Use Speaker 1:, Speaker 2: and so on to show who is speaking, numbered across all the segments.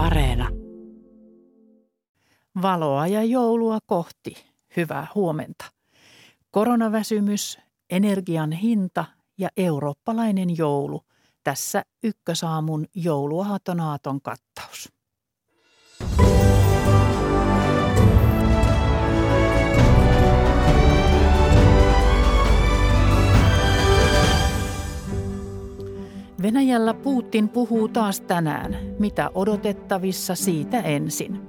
Speaker 1: Areena.
Speaker 2: Valoa ja joulua kohti. Hyvää huomenta. Koronaväsymys, energian hinta ja eurooppalainen joulu. Tässä ykkösaamun jouluaatonaaton kattaus. Venäjällä Putin puhuu taas tänään. Mitä odotettavissa siitä ensin?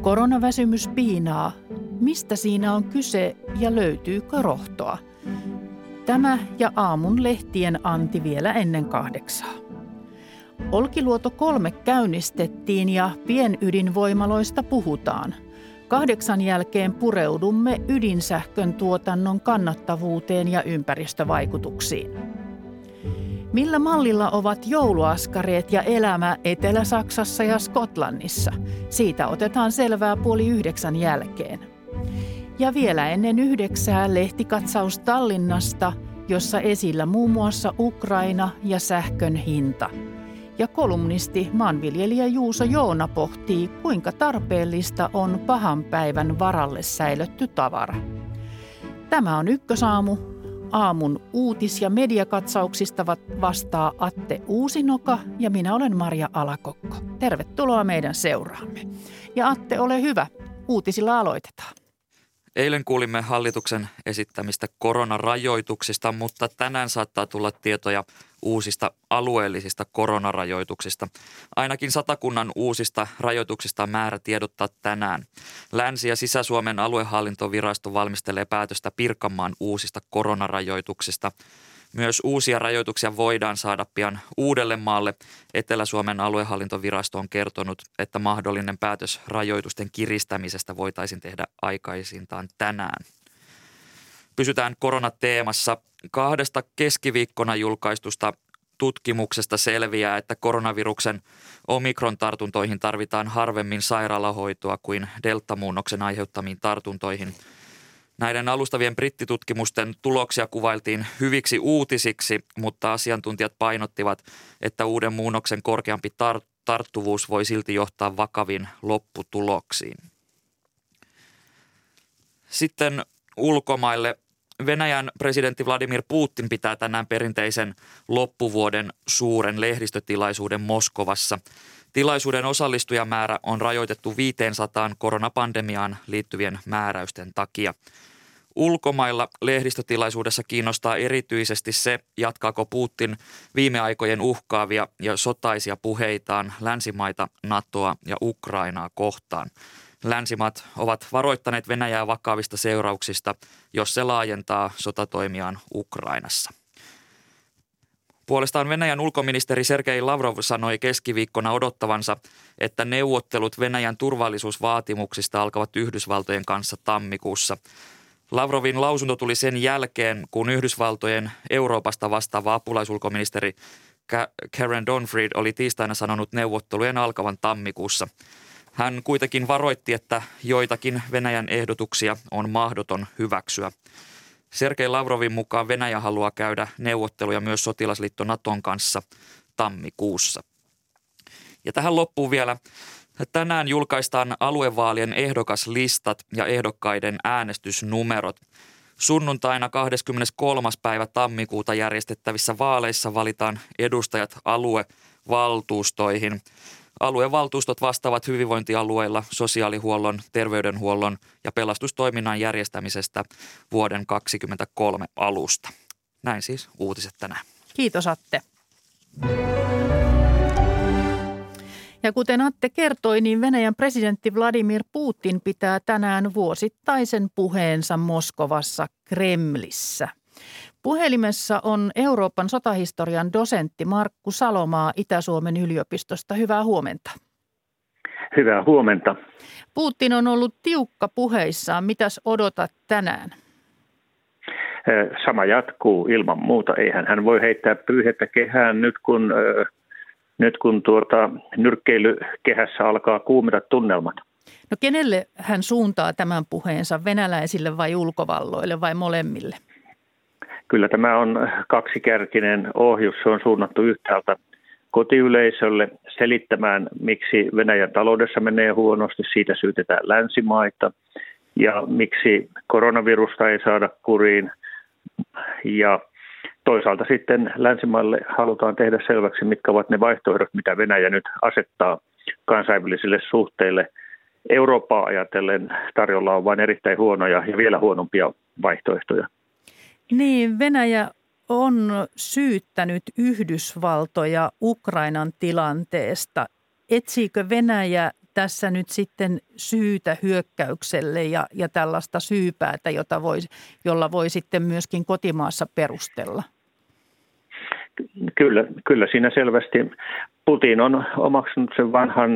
Speaker 2: Koronaväsymys piinaa. Mistä siinä on kyse ja löytyykö rohtoa? Tämä ja aamun lehtien anti vielä ennen kahdeksaa. Olkiluoto 3 käynnistettiin ja pienydinvoimaloista puhutaan. Kahdeksan jälkeen pureudumme ydinsähkön tuotannon kannattavuuteen ja ympäristövaikutuksiin. Millä mallilla ovat jouluaskareet ja elämä Etelä-Saksassa ja Skotlannissa? Siitä otetaan selvää puoli yhdeksän jälkeen. Ja vielä ennen yhdeksää lehtikatsaus Tallinnasta, jossa esillä muun muassa Ukraina ja sähkön hinta. Ja kolumnisti maanviljelijä Juuso Joona pohtii, kuinka tarpeellista on pahan päivän varalle säilötty tavara. Tämä on Ykkösaamu, aamun uutis- ja mediakatsauksista vastaa Atte Uusinoka ja minä olen Maria Alakokko. Tervetuloa meidän seuraamme. Ja Atte, ole hyvä. Uutisilla aloitetaan.
Speaker 3: Eilen kuulimme hallituksen esittämistä koronarajoituksista, mutta tänään saattaa tulla tietoja uusista alueellisista koronarajoituksista. Ainakin satakunnan uusista rajoituksista on määrä tiedottaa tänään. Länsi- ja Sisä-Suomen aluehallintovirasto valmistelee päätöstä Pirkanmaan uusista koronarajoituksista. Myös uusia rajoituksia voidaan saada pian uudelle maalle. Etelä-Suomen aluehallintovirasto on kertonut, että mahdollinen päätös rajoitusten kiristämisestä voitaisiin tehdä aikaisintaan tänään. Pysytään koronateemassa. Kahdesta keskiviikkona julkaistusta tutkimuksesta selviää, että koronaviruksen omikron-tartuntoihin tarvitaan harvemmin sairaalahoitoa kuin deltamuunnoksen aiheuttamiin tartuntoihin. Näiden alustavien brittitutkimusten tuloksia kuvailtiin hyviksi uutisiksi, mutta asiantuntijat painottivat, että uuden muunnoksen korkeampi tar- tarttuvuus voi silti johtaa vakaviin lopputuloksiin. Sitten ulkomaille Venäjän presidentti Vladimir Putin pitää tänään perinteisen loppuvuoden suuren lehdistötilaisuuden Moskovassa. Tilaisuuden osallistujamäärä on rajoitettu 500 koronapandemiaan liittyvien määräysten takia. Ulkomailla lehdistötilaisuudessa kiinnostaa erityisesti se, jatkaako Putin viime aikojen uhkaavia ja sotaisia puheitaan länsimaita, NATOa ja Ukrainaa kohtaan – Länsimaat ovat varoittaneet Venäjää vakavista seurauksista, jos se laajentaa sotatoimiaan Ukrainassa. Puolestaan Venäjän ulkoministeri Sergei Lavrov sanoi keskiviikkona odottavansa, että neuvottelut Venäjän turvallisuusvaatimuksista alkavat Yhdysvaltojen kanssa tammikuussa. Lavrovin lausunto tuli sen jälkeen, kun Yhdysvaltojen Euroopasta vastaava apulaisulkoministeri Karen Donfried oli tiistaina sanonut neuvottelujen alkavan tammikuussa – hän kuitenkin varoitti, että joitakin Venäjän ehdotuksia on mahdoton hyväksyä. Sergei Lavrovin mukaan Venäjä haluaa käydä neuvotteluja myös sotilasliitto Naton kanssa tammikuussa. Ja tähän loppuu vielä Tänään julkaistaan aluevaalien ehdokaslistat ja ehdokkaiden äänestysnumerot. Sunnuntaina 23. päivä tammikuuta järjestettävissä vaaleissa valitaan edustajat aluevaltuustoihin. Aluevaltuustot vastaavat hyvinvointialueilla sosiaalihuollon, terveydenhuollon ja pelastustoiminnan järjestämisestä vuoden 2023 alusta. Näin siis uutiset tänään.
Speaker 2: Kiitos Atte. Ja kuten Atte kertoi, niin Venäjän presidentti Vladimir Putin pitää tänään vuosittaisen puheensa Moskovassa Kremlissä – Puhelimessa on Euroopan sotahistorian dosentti Markku Salomaa Itä-Suomen yliopistosta. Hyvää huomenta.
Speaker 4: Hyvää huomenta.
Speaker 2: Putin on ollut tiukka puheissaan. Mitäs odotat tänään?
Speaker 4: Sama jatkuu ilman muuta. Eihän hän voi heittää pyyhettä kehään nyt kun, nyt kun tuota, nyrkkeilykehässä alkaa kuumita tunnelmat.
Speaker 2: No kenelle hän suuntaa tämän puheensa, venäläisille vai ulkovalloille vai molemmille?
Speaker 4: Kyllä tämä on kaksikärkinen ohjus. Se on suunnattu yhtäältä kotiyleisölle selittämään, miksi Venäjän taloudessa menee huonosti, siitä syytetään länsimaita ja miksi koronavirusta ei saada kuriin ja toisaalta sitten länsimaille halutaan tehdä selväksi, mitkä ovat ne vaihtoehdot, mitä Venäjä nyt asettaa kansainvälisille suhteille. Eurooppaa ajatellen tarjolla on vain erittäin huonoja ja vielä huonompia vaihtoehtoja.
Speaker 2: Niin, Venäjä on syyttänyt Yhdysvaltoja Ukrainan tilanteesta. Etsiikö Venäjä tässä nyt sitten syytä hyökkäykselle ja, ja tällaista syypäätä, jota voi, jolla voi sitten myöskin kotimaassa perustella?
Speaker 4: Kyllä, kyllä siinä selvästi Putin on omaksunut sen vanhan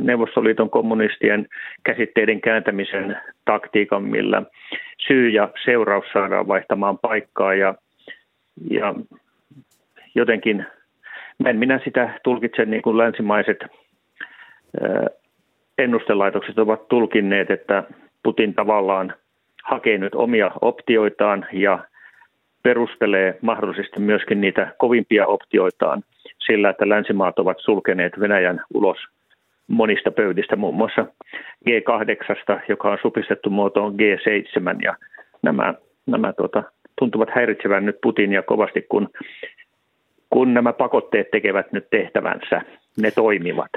Speaker 4: Neuvostoliiton kommunistien käsitteiden kääntämisen taktiikan, millä syy ja seuraus saadaan vaihtamaan paikkaa ja, ja jotenkin en minä sitä tulkitse niin kuin länsimaiset ennustelaitokset ovat tulkinneet, että Putin tavallaan hakee nyt omia optioitaan ja perustelee mahdollisesti myöskin niitä kovimpia optioitaan sillä, että länsimaat ovat sulkeneet Venäjän ulos monista pöydistä, muun muassa G8, joka on supistettu muotoon G7 ja nämä, nämä tuota, tuntuvat häiritsevän nyt Putinia kovasti, kun, kun nämä pakotteet tekevät nyt tehtävänsä, ne toimivat.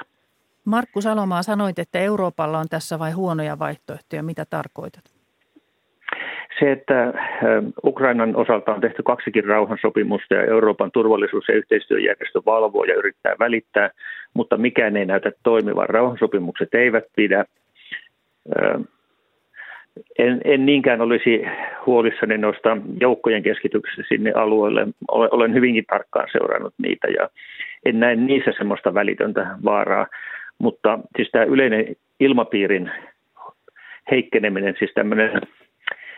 Speaker 2: Markku Salomaa sanoit, että Euroopalla on tässä vai huonoja vaihtoehtoja. Mitä tarkoitat?
Speaker 4: Se, että Ukrainan osalta on tehty kaksikin rauhansopimusta ja Euroopan turvallisuus- ja yhteistyöjärjestö valvoo ja yrittää välittää, mutta mikään ei näytä toimivan. Rauhansopimukset eivät pidä. En, en niinkään olisi huolissani noista joukkojen keskityksestä sinne alueelle. Olen hyvinkin tarkkaan seurannut niitä ja en näe niissä semmoista välitöntä vaaraa. Mutta siis tämä yleinen ilmapiirin heikkeneminen, siis tämmöinen,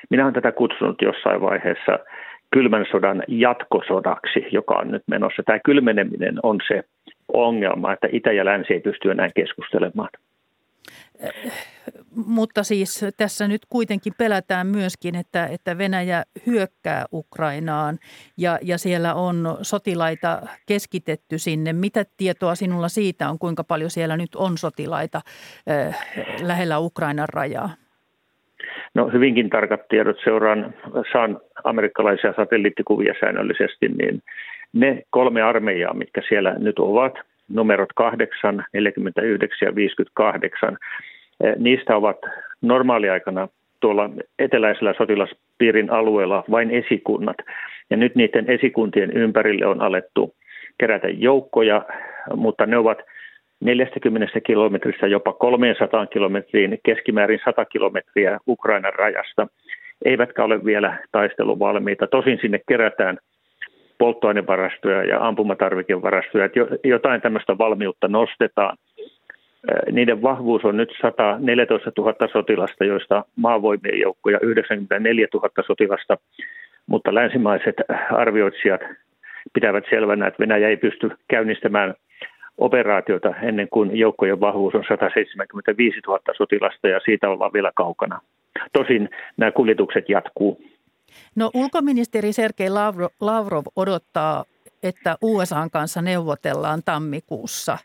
Speaker 4: minä olen tätä kutsunut jossain vaiheessa kylmän sodan jatkosodaksi, joka on nyt menossa. Tämä kylmeneminen on se ongelma, että Itä ja Länsi ei pysty enää keskustelemaan.
Speaker 2: Mutta siis tässä nyt kuitenkin pelätään myöskin, että, että Venäjä hyökkää Ukrainaan ja, ja siellä on sotilaita keskitetty sinne. Mitä tietoa sinulla siitä on, kuinka paljon siellä nyt on sotilaita äh, lähellä Ukrainan rajaa?
Speaker 4: No hyvinkin tarkat tiedot seuraan, saan amerikkalaisia satelliittikuvia säännöllisesti, niin ne kolme armeijaa, mitkä siellä nyt ovat, numerot 8, 49 ja 58, Eh, niistä ovat normaaliaikana tuolla eteläisellä sotilaspiirin alueella vain esikunnat. Ja nyt niiden esikuntien ympärille on alettu kerätä joukkoja, mutta ne ovat 40 kilometristä jopa 300 kilometriin, keskimäärin 100 kilometriä Ukrainan rajasta, eivätkä ole vielä taisteluvalmiita. Tosin sinne kerätään polttoainevarastoja ja ampumatarvikevarastoja, että jotain tämmöistä valmiutta nostetaan – niiden vahvuus on nyt 114 000 sotilasta, joista maavoimien joukkoja 94 000 sotilasta, mutta länsimaiset arvioitsijat pitävät selvänä, että Venäjä ei pysty käynnistämään operaatiota ennen kuin joukkojen vahvuus on 175 000 sotilasta ja siitä ollaan vielä kaukana. Tosin nämä kuljetukset jatkuu.
Speaker 2: No ulkoministeri Sergei Lavrov odottaa että USAn kanssa neuvotellaan tammikuussa.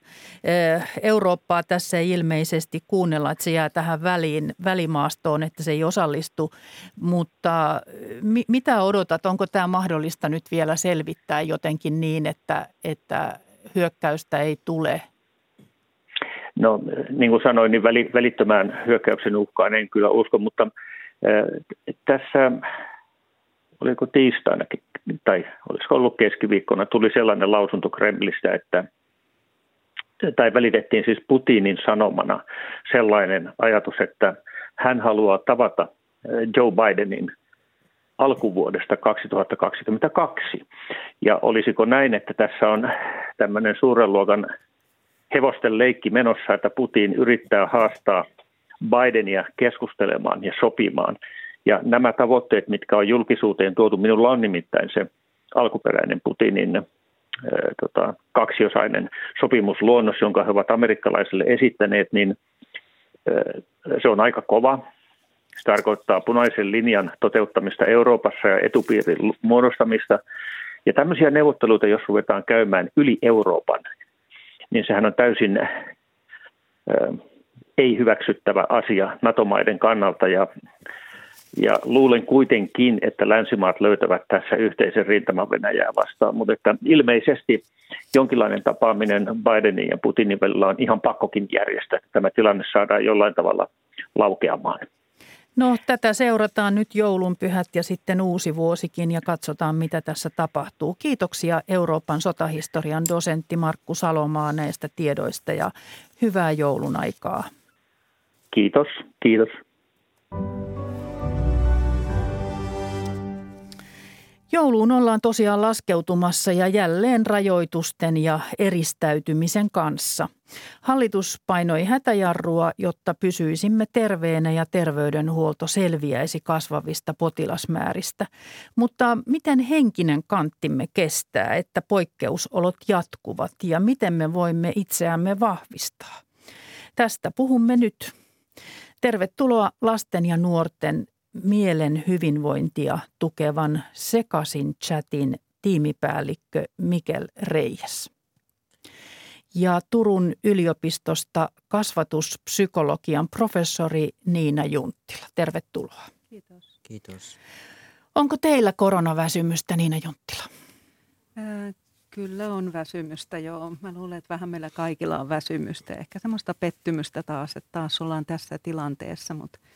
Speaker 2: Eurooppaa tässä ei ilmeisesti kuunnella, että se jää tähän väliin, välimaastoon, että se ei osallistu. Mutta mi- mitä odotat? Onko tämä mahdollista nyt vielä selvittää jotenkin niin, että, että hyökkäystä ei tule?
Speaker 4: No niin kuin sanoin, niin välittömään hyökkäyksen uhkaan en kyllä usko, mutta tässä oliko tiistainakin tai olisiko ollut keskiviikkona, tuli sellainen lausunto Kremlistä, että tai välitettiin siis Putinin sanomana sellainen ajatus, että hän haluaa tavata Joe Bidenin alkuvuodesta 2022. Ja olisiko näin, että tässä on tämmöinen suuren luokan hevosten leikki menossa, että Putin yrittää haastaa Bidenia keskustelemaan ja sopimaan – ja nämä tavoitteet, mitkä on julkisuuteen tuotu, minulla on nimittäin se alkuperäinen Putinin tota, kaksiosainen sopimusluonnos, jonka he ovat amerikkalaisille esittäneet, niin se on aika kova. Se tarkoittaa punaisen linjan toteuttamista Euroopassa ja etupiirin muodostamista. Ja tämmöisiä neuvotteluita, jos ruvetaan käymään yli Euroopan, niin sehän on täysin äh, ei hyväksyttävä asia NATO-maiden kannalta ja ja luulen kuitenkin, että länsimaat löytävät tässä yhteisen rintaman Venäjää vastaan, mutta että ilmeisesti jonkinlainen tapaaminen Bidenin ja Putinin välillä on ihan pakkokin järjestää, että tämä tilanne saadaan jollain tavalla laukeamaan.
Speaker 2: No tätä seurataan nyt joulunpyhät ja sitten uusi vuosikin ja katsotaan mitä tässä tapahtuu. Kiitoksia Euroopan sotahistorian dosentti Markku Salomaa näistä tiedoista ja hyvää joulun aikaa.
Speaker 4: Kiitos, kiitos.
Speaker 2: Jouluun ollaan tosiaan laskeutumassa ja jälleen rajoitusten ja eristäytymisen kanssa. Hallitus painoi hätäjarrua, jotta pysyisimme terveenä ja terveydenhuolto selviäisi kasvavista potilasmääristä. Mutta miten henkinen kanttimme kestää, että poikkeusolot jatkuvat ja miten me voimme itseämme vahvistaa? Tästä puhumme nyt. Tervetuloa lasten ja nuorten mielen hyvinvointia tukevan Sekasin chatin tiimipäällikkö Mikel Reijas. Ja Turun yliopistosta kasvatuspsykologian professori Niina Junttila. Tervetuloa.
Speaker 1: Kiitos.
Speaker 5: Kiitos.
Speaker 2: Onko teillä koronaväsymystä, Niina Junttila?
Speaker 1: Ää, kyllä on väsymystä, joo. Mä luulen, että vähän meillä kaikilla on väsymystä. Ehkä semmoista pettymystä taas, että taas ollaan tässä tilanteessa, mutta –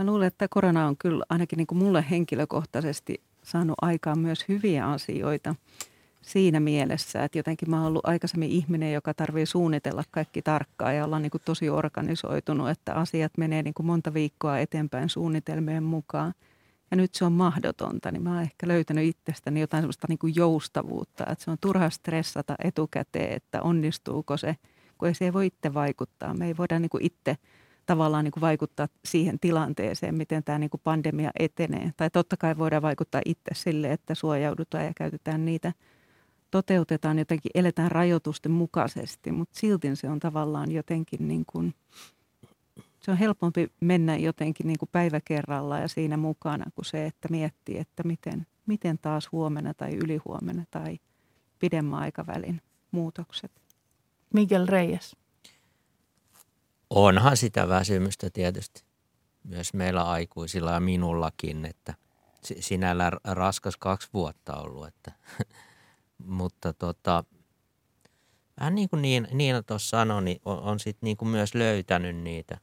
Speaker 1: Mä luulen, että korona on kyllä ainakin niin kuin mulle henkilökohtaisesti saanut aikaan myös hyviä asioita siinä mielessä, että jotenkin mä oon ollut aikaisemmin ihminen, joka tarvii suunnitella kaikki tarkkaan ja olla niin kuin tosi organisoitunut, että asiat menee niin kuin monta viikkoa eteenpäin suunnitelmien mukaan. Ja nyt se on mahdotonta, niin mä oon ehkä löytänyt itsestäni jotain sellaista niin kuin joustavuutta, että se on turha stressata etukäteen, että onnistuuko se, kun ei se voi itse vaikuttaa. Me ei voida niin kuin itse – tavallaan niin kuin vaikuttaa siihen tilanteeseen, miten tämä niin kuin pandemia etenee. Tai totta kai voidaan vaikuttaa itse sille, että suojaudutaan ja käytetään niitä, toteutetaan jotenkin, eletään rajoitusten mukaisesti, mutta silti se on tavallaan jotenkin niin kuin, se on helpompi mennä jotenkin niin kuin päivä kerralla ja siinä mukana kuin se, että miettii, että miten, miten taas huomenna tai ylihuomenna tai pidemmän aikavälin muutokset.
Speaker 2: Miguel Reyes
Speaker 5: onhan sitä väsymystä tietysti myös meillä aikuisilla ja minullakin, että sinällä raskas kaksi vuotta ollut, että, mutta tota, vähän niin kuin Niina, tuossa sanoi, niin on, on sitten niin myös löytänyt niitä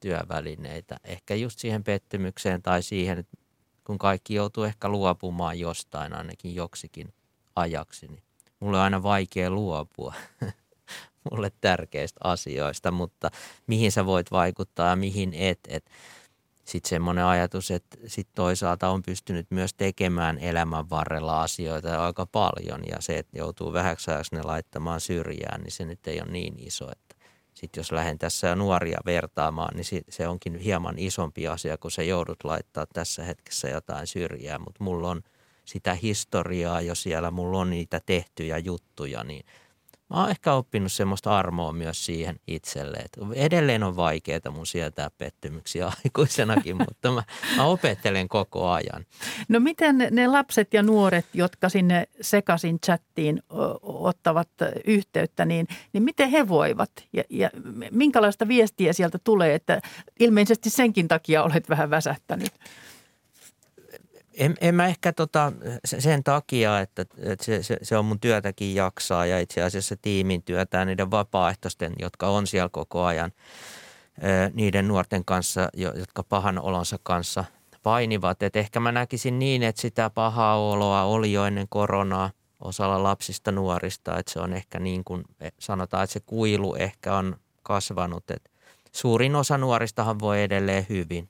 Speaker 5: työvälineitä. Ehkä just siihen pettymykseen tai siihen, että kun kaikki joutuu ehkä luopumaan jostain ainakin joksikin ajaksi, niin mulle on aina vaikea luopua. mulle tärkeistä asioista, mutta mihin sä voit vaikuttaa ja mihin et. et sitten semmoinen ajatus, että sit toisaalta on pystynyt myös tekemään elämän varrella asioita aika paljon ja se, että joutuu vähäksi ajaksi ne laittamaan syrjään, niin se nyt ei ole niin iso, että sitten jos lähden tässä nuoria vertaamaan, niin se onkin hieman isompi asia, kun se joudut laittaa tässä hetkessä jotain syrjää, mutta mulla on sitä historiaa jo siellä, mulla on niitä tehtyjä juttuja, niin – mä oon ehkä oppinut semmoista armoa myös siihen itselle. Että edelleen on vaikeaa mun sietää pettymyksiä aikuisenakin, mutta mä, mä opettelen koko ajan.
Speaker 2: No miten ne lapset ja nuoret, jotka sinne sekaisin chattiin ottavat yhteyttä, niin, niin miten he voivat? Ja, ja minkälaista viestiä sieltä tulee, että ilmeisesti senkin takia olet vähän väsähtänyt?
Speaker 5: En, en mä ehkä tota, sen takia, että, että se, se, se on mun työtäkin jaksaa ja itse asiassa tiimin työtä niiden vapaaehtoisten, jotka on siellä koko ajan niiden nuorten kanssa, jotka pahan olonsa kanssa painivat. Et ehkä mä näkisin niin, että sitä pahaa oloa oli jo ennen koronaa osalla lapsista nuorista, että se on ehkä niin kuin e, sanotaan, että se kuilu ehkä on kasvanut. Et suurin osa nuoristahan voi edelleen hyvin –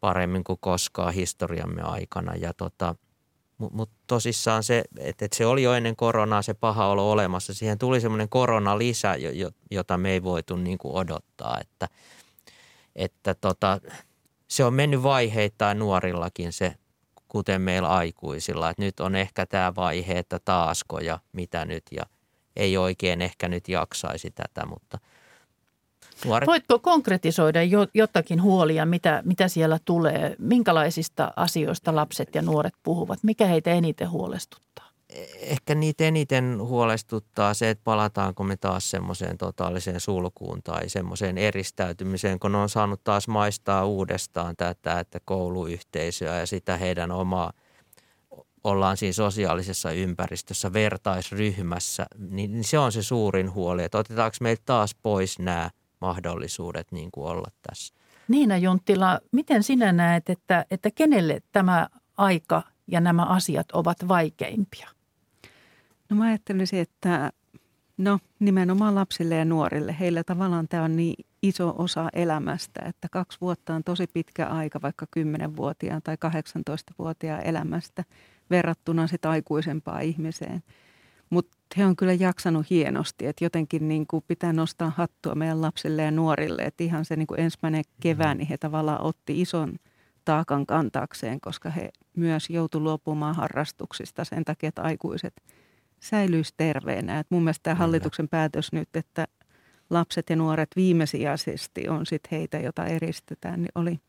Speaker 5: paremmin kuin koskaan historiamme aikana. Ja tota, Mutta mut tosissaan se, että et se oli jo ennen koronaa se paha olo olemassa. Siihen tuli semmoinen koronalisä, jota me ei voitu niin kuin odottaa. Että, että tota, se on mennyt vaiheittain nuorillakin se, kuten meillä aikuisilla. Että nyt on ehkä tämä vaihe, että taasko ja mitä nyt ja ei oikein ehkä nyt jaksaisi tätä, mutta –
Speaker 2: Nuoret. Voitko konkretisoida jotakin huolia, mitä, mitä siellä tulee? Minkälaisista asioista lapset ja nuoret puhuvat? Mikä heitä eniten huolestuttaa?
Speaker 5: ehkä niitä eniten huolestuttaa se, että palataanko me taas semmoiseen totaaliseen sulkuun tai semmoiseen eristäytymiseen, kun on saanut taas maistaa uudestaan tätä, että kouluyhteisöä ja sitä heidän omaa, ollaan siinä sosiaalisessa ympäristössä, vertaisryhmässä, niin se on se suurin huoli, että otetaanko meiltä taas pois nämä mahdollisuudet niin kuin olla tässä.
Speaker 2: Niina Junttila, miten sinä näet, että, että kenelle tämä aika ja nämä asiat ovat vaikeimpia?
Speaker 1: No mä ajattelisin, että no nimenomaan lapsille ja nuorille. Heillä tavallaan tämä on niin iso osa elämästä, että kaksi vuotta on tosi pitkä aika vaikka 10-vuotiaan tai 18-vuotiaan elämästä verrattuna sitä aikuisempaan ihmiseen. Mutta he on kyllä jaksanut hienosti, että jotenkin niin kuin pitää nostaa hattua meidän lapsille ja nuorille. Että ihan se niin kuin ensimmäinen kevää, niin he tavallaan otti ison taakan kantaakseen, koska he myös joutuivat luopumaan harrastuksista sen takia, että aikuiset – säilyisi terveenä. Et mun mielestä tämä hallituksen päätös nyt, että lapset ja nuoret viimesijaisesti on sit heitä, jota eristetään, niin oli,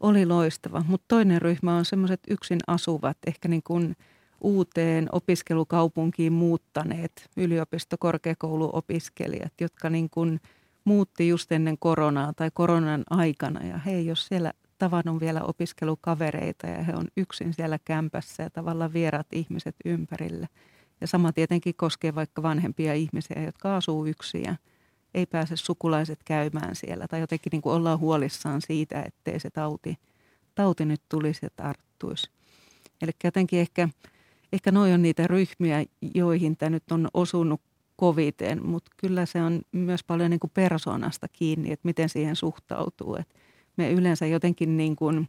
Speaker 1: oli loistava. Mutta toinen ryhmä on semmoiset yksin asuvat, ehkä niin kuin uuteen opiskelukaupunkiin muuttaneet yliopisto-korkeakouluopiskelijat, jotka niin kuin muutti just ennen koronaa tai koronan aikana. Ja he ei ole siellä tavannut vielä opiskelukavereita ja he on yksin siellä kämpässä ja tavallaan vieraat ihmiset ympärillä – ja sama tietenkin koskee vaikka vanhempia ihmisiä, jotka asuu yksin ja ei pääse sukulaiset käymään siellä. Tai jotenkin niin kuin ollaan huolissaan siitä, ettei se tauti, tauti nyt tulisi ja tarttuisi. Eli jotenkin ehkä, ehkä noi on niitä ryhmiä, joihin tämä nyt on osunut koviten, mutta kyllä se on myös paljon niin kuin persoonasta kiinni, että miten siihen suhtautuu. Et me yleensä jotenkin niin kuin,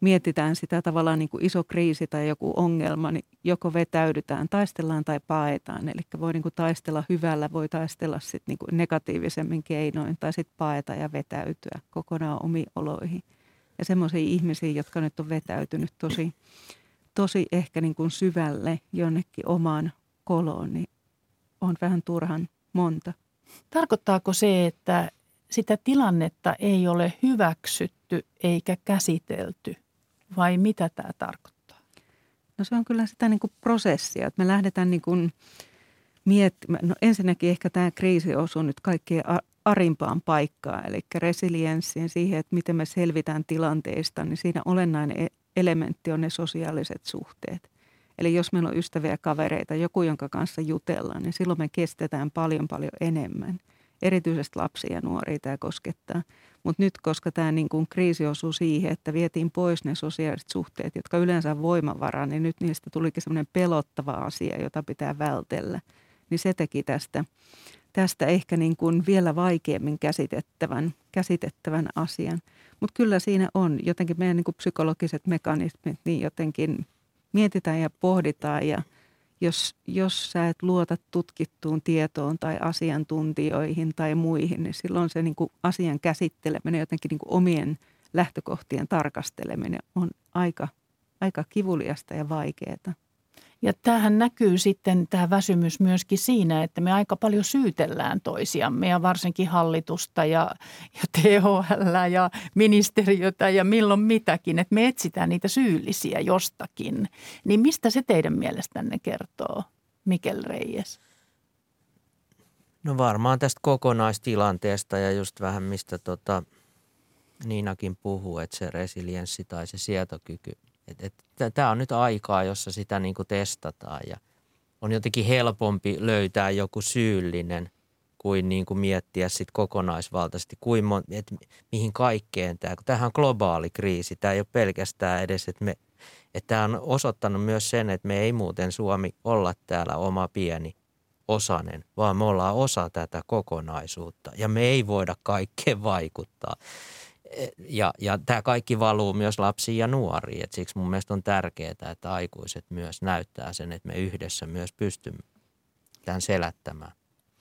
Speaker 1: mietitään sitä tavallaan niin kuin iso kriisi tai joku ongelma, niin joko vetäydytään, taistellaan tai paetaan. Eli voi niin kuin taistella hyvällä, voi taistella sit niin kuin negatiivisemmin keinoin tai sitten paeta ja vetäytyä kokonaan omiin oloihin. Ja semmoisia ihmisiä, jotka nyt on vetäytynyt tosi, tosi ehkä niin kuin syvälle jonnekin omaan koloon, niin on vähän turhan monta.
Speaker 2: Tarkoittaako se, että sitä tilannetta ei ole hyväksytty eikä käsitelty vai mitä tämä tarkoittaa?
Speaker 1: No se on kyllä sitä niin kuin prosessia, että me lähdetään niin kuin miettimään. No ensinnäkin ehkä tämä kriisi osuu nyt kaikkein arimpaan paikkaan, eli resilienssiin siihen, että miten me selvitään tilanteista, niin siinä olennainen elementti on ne sosiaaliset suhteet. Eli jos meillä on ystäviä kavereita, joku, jonka kanssa jutellaan, niin silloin me kestetään paljon paljon enemmän – erityisesti lapsia ja nuoria tämä koskettaa. Mutta nyt, koska tämä niin kuin kriisi osui siihen, että vietiin pois ne sosiaaliset suhteet, jotka yleensä on voimavara, niin nyt niistä tulikin semmoinen pelottava asia, jota pitää vältellä. Niin se teki tästä, tästä ehkä niin kuin vielä vaikeammin käsitettävän, käsitettävän asian. Mutta kyllä siinä on jotenkin meidän niin kuin psykologiset mekanismit, niin jotenkin mietitään ja pohditaan ja – jos, jos sä et luota tutkittuun tietoon tai asiantuntijoihin tai muihin, niin silloin se niin kuin asian käsitteleminen, jotenkin niin kuin omien lähtökohtien tarkasteleminen on aika, aika kivuliasta ja vaikeaa.
Speaker 2: Ja tämähän näkyy sitten tämä väsymys myöskin siinä, että me aika paljon syytellään toisiamme ja varsinkin hallitusta ja, ja THL ja ministeriötä ja milloin mitäkin, että me etsitään niitä syyllisiä jostakin. Niin mistä se teidän mielestänne kertoo, Mikel Reyes?
Speaker 5: No varmaan tästä kokonaistilanteesta ja just vähän mistä tota Niinakin puhuu, että se resilienssi tai se sietokyky – Tämä on nyt aikaa, jossa sitä niin kuin testataan ja on jotenkin helpompi löytää joku syyllinen kuin, niin kuin miettiä sit kokonaisvaltaisesti, kuin mon, et, mihin kaikkeen tämä, tämähän on globaali kriisi. Tämä ei ole pelkästään edes, että me, että tämä on osoittanut myös sen, että me ei muuten Suomi olla täällä oma pieni osanen, vaan me ollaan osa tätä kokonaisuutta ja me ei voida kaikkeen vaikuttaa ja, ja tämä kaikki valuu myös lapsiin ja nuoriin. Et siksi mun mielestä on tärkeää, että aikuiset myös näyttää sen, että me yhdessä myös pystymme tämän selättämään.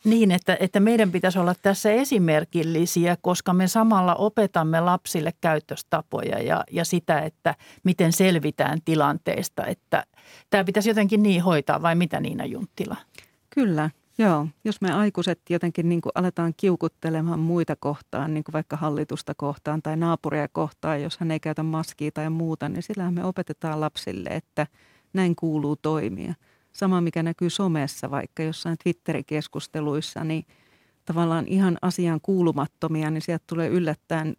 Speaker 2: Niin, että, että meidän pitäisi olla tässä esimerkillisiä, koska me samalla opetamme lapsille käytöstapoja ja, ja sitä, että miten selvitään tilanteesta. Että tämä pitäisi jotenkin niin hoitaa vai mitä Niina Junttila?
Speaker 1: Kyllä, Joo, jos me aikuiset jotenkin niin kuin aletaan kiukuttelemaan muita kohtaan, niin kuin vaikka hallitusta kohtaan tai naapuria kohtaan, jos hän ei käytä maskia tai muuta, niin sillähän me opetetaan lapsille, että näin kuuluu toimia. sama mikä näkyy somessa, vaikka jossain Twitter-keskusteluissa, niin tavallaan ihan asian kuulumattomia, niin sieltä tulee yllättäen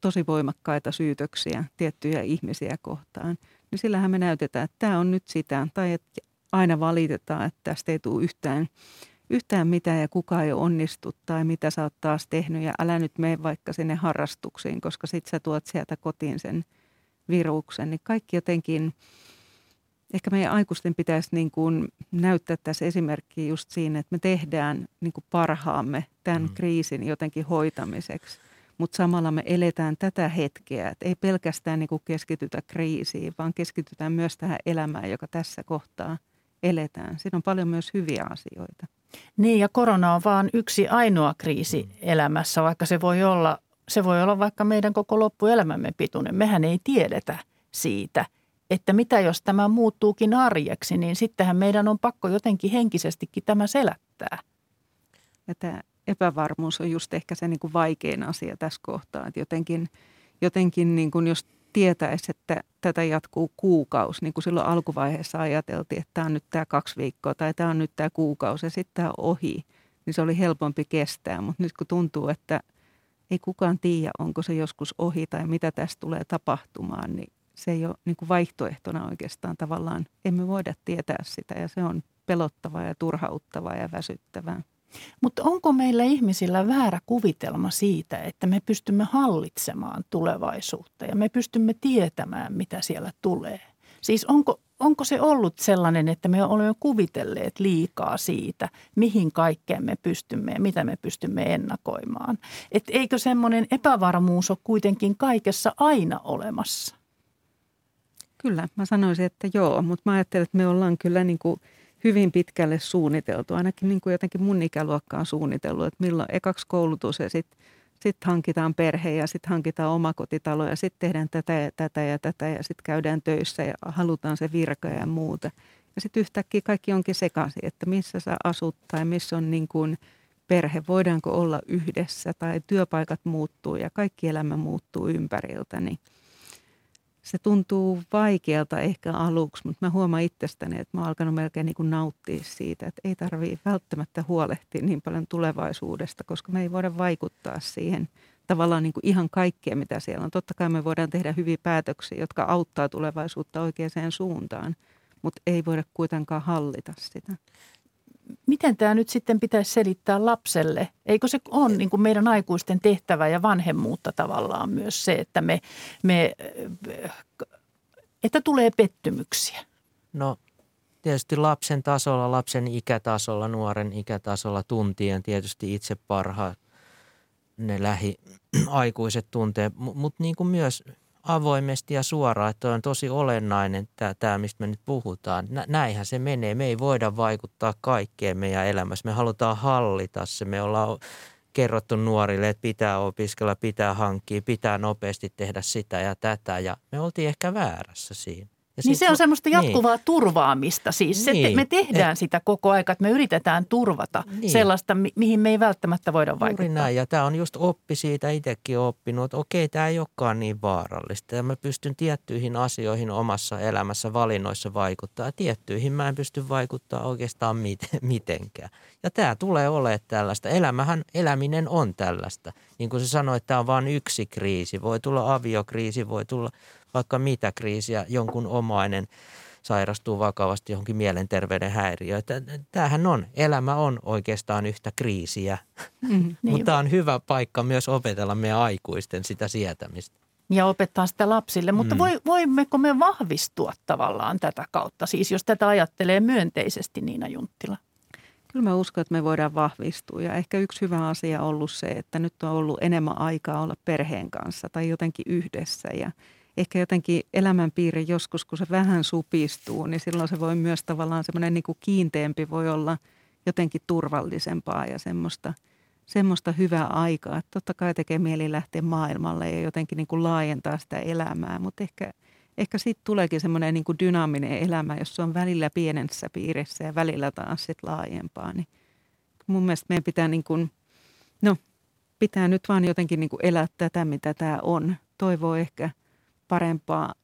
Speaker 1: tosi voimakkaita syytöksiä tiettyjä ihmisiä kohtaan. Niin sillähän me näytetään, että tämä on nyt sitä, tai että aina valitetaan, että tästä ei tule yhtään, yhtään mitään ja kukaan ei onnistu tai mitä sä oot taas tehnyt ja älä nyt mene vaikka sinne harrastuksiin, koska sit sä tuot sieltä kotiin sen viruksen. Niin kaikki jotenkin, ehkä meidän aikuisten pitäisi niin kuin näyttää tässä esimerkkiä just siinä, että me tehdään niin kuin parhaamme tämän mm. kriisin jotenkin hoitamiseksi. Mutta samalla me eletään tätä hetkeä, että ei pelkästään niin kuin keskitytä kriisiin, vaan keskitytään myös tähän elämään, joka tässä kohtaa eletään. Siinä on paljon myös hyviä asioita.
Speaker 2: Niin ja korona on vain yksi ainoa kriisi elämässä, vaikka se voi olla, se voi olla vaikka meidän koko loppuelämämme pituinen. Mehän ei tiedetä siitä, että mitä jos tämä muuttuukin arjeksi, niin sittenhän meidän on pakko jotenkin henkisestikin tämä selättää.
Speaker 1: Ja tämä epävarmuus on just ehkä se niin kuin vaikein asia tässä kohtaa. Että jotenkin, jotenkin niin kuin jos tietäisi, että tätä jatkuu kuukausi, niin kuin silloin alkuvaiheessa ajateltiin, että tämä on nyt tämä kaksi viikkoa tai tämä on nyt tämä kuukausi ja sitten tämä on ohi, niin se oli helpompi kestää. Mutta nyt kun tuntuu, että ei kukaan tiedä, onko se joskus ohi tai mitä tästä tulee tapahtumaan, niin se ei ole niin kuin vaihtoehtona oikeastaan tavallaan. Emme voida tietää sitä ja se on pelottavaa ja turhauttavaa ja väsyttävää.
Speaker 2: Mutta onko meillä ihmisillä väärä kuvitelma siitä, että me pystymme hallitsemaan tulevaisuutta ja me pystymme tietämään, mitä siellä tulee? Siis onko, onko se ollut sellainen, että me olemme kuvitelleet liikaa siitä, mihin kaikkeen me pystymme ja mitä me pystymme ennakoimaan? Et eikö semmoinen epävarmuus ole kuitenkin kaikessa aina olemassa?
Speaker 1: Kyllä, mä sanoisin, että joo, mutta mä ajattelen, että me ollaan kyllä niin kuin – hyvin pitkälle suunniteltu. Ainakin niin kuin jotenkin mun ikäluokka on suunnitellut, että milloin ekaksi koulutus ja sitten sit hankitaan perhe ja sitten hankitaan omakotitalo ja sitten tehdään tätä ja tätä ja tätä ja sitten käydään töissä ja halutaan se virka ja muuta. Ja sitten yhtäkkiä kaikki onkin sekaisin, että missä sä asut tai missä on niin kuin perhe, voidaanko olla yhdessä tai työpaikat muuttuu ja kaikki elämä muuttuu ympäriltä. Niin – se tuntuu vaikealta ehkä aluksi, mutta mä huomaan itsestäni, että mä oon alkanut melkein niin kuin nauttia siitä, että ei tarvitse välttämättä huolehtia niin paljon tulevaisuudesta, koska me ei voida vaikuttaa siihen tavallaan niin kuin ihan kaikkea, mitä siellä on. Totta kai me voidaan tehdä hyviä päätöksiä, jotka auttaa tulevaisuutta oikeaan suuntaan, mutta ei voida kuitenkaan hallita sitä
Speaker 2: miten tämä nyt sitten pitäisi selittää lapselle? Eikö se ole niin kuin meidän aikuisten tehtävä ja vanhemmuutta tavallaan myös se, että, me, me, että tulee pettymyksiä?
Speaker 5: No tietysti lapsen tasolla, lapsen ikätasolla, nuoren ikätasolla tuntien tietysti itse parhaat ne lähiaikuiset tuntee, mutta niin kuin myös avoimesti ja suoraan, että on tosi olennainen tämä, tämä mistä me nyt puhutaan. Näinhän se menee. Me ei voida vaikuttaa kaikkeen meidän elämässä. Me halutaan hallita se. Me ollaan kerrottu nuorille, että pitää opiskella, pitää hankkia, pitää nopeasti tehdä sitä ja tätä. Ja me oltiin ehkä väärässä siinä.
Speaker 2: Ja niin se on semmoista niin. jatkuvaa niin. turvaamista siis. Niin. Se, me tehdään Et, sitä koko aika, että me yritetään turvata niin. sellaista, mi- mihin me ei välttämättä voida Juuri vaikuttaa.
Speaker 5: näin ja tämä on just oppi siitä itsekin oppinut, että okei, tämä ei olekaan niin vaarallista. Ja mä pystyn tiettyihin asioihin omassa elämässä valinnoissa vaikuttaa. Tiettyihin mä en pysty vaikuttaa oikeastaan mit- mitenkään. Ja tämä tulee olemaan tällaista. Elämähän, eläminen on tällaista. Niin kuin se sanoi, että tämä on vain yksi kriisi. Voi tulla aviokriisi, voi tulla vaikka mitä kriisiä, jonkun omainen sairastuu vakavasti johonkin mielenterveyden häiriöön. Tämähän on, elämä on oikeastaan yhtä kriisiä, mm, niin. mutta on hyvä paikka myös opetella meidän aikuisten sitä sietämistä.
Speaker 2: Ja opettaa sitä lapsille, mutta mm. voi, voimmeko me vahvistua tavallaan tätä kautta, siis jos tätä ajattelee myönteisesti Niina Junttila?
Speaker 1: Kyllä mä uskon, että me voidaan vahvistua ja ehkä yksi hyvä asia on ollut se, että nyt on ollut enemmän aikaa olla perheen kanssa tai jotenkin yhdessä ja – ehkä jotenkin elämänpiiri joskus, kun se vähän supistuu, niin silloin se voi myös tavallaan semmoinen niin kuin kiinteämpi voi olla jotenkin turvallisempaa ja semmoista, semmoista hyvää aikaa. Että totta kai tekee mieli lähteä maailmalle ja jotenkin niin kuin laajentaa sitä elämää, mutta ehkä, ehkä siitä tuleekin semmoinen niin kuin dynaaminen elämä, jos se on välillä pienessä piirissä ja välillä taas sit laajempaa. Niin mun mielestä meidän pitää niin kuin, no pitää nyt vaan jotenkin niin kuin elää tätä, mitä tämä on. Toivoo ehkä – parempaa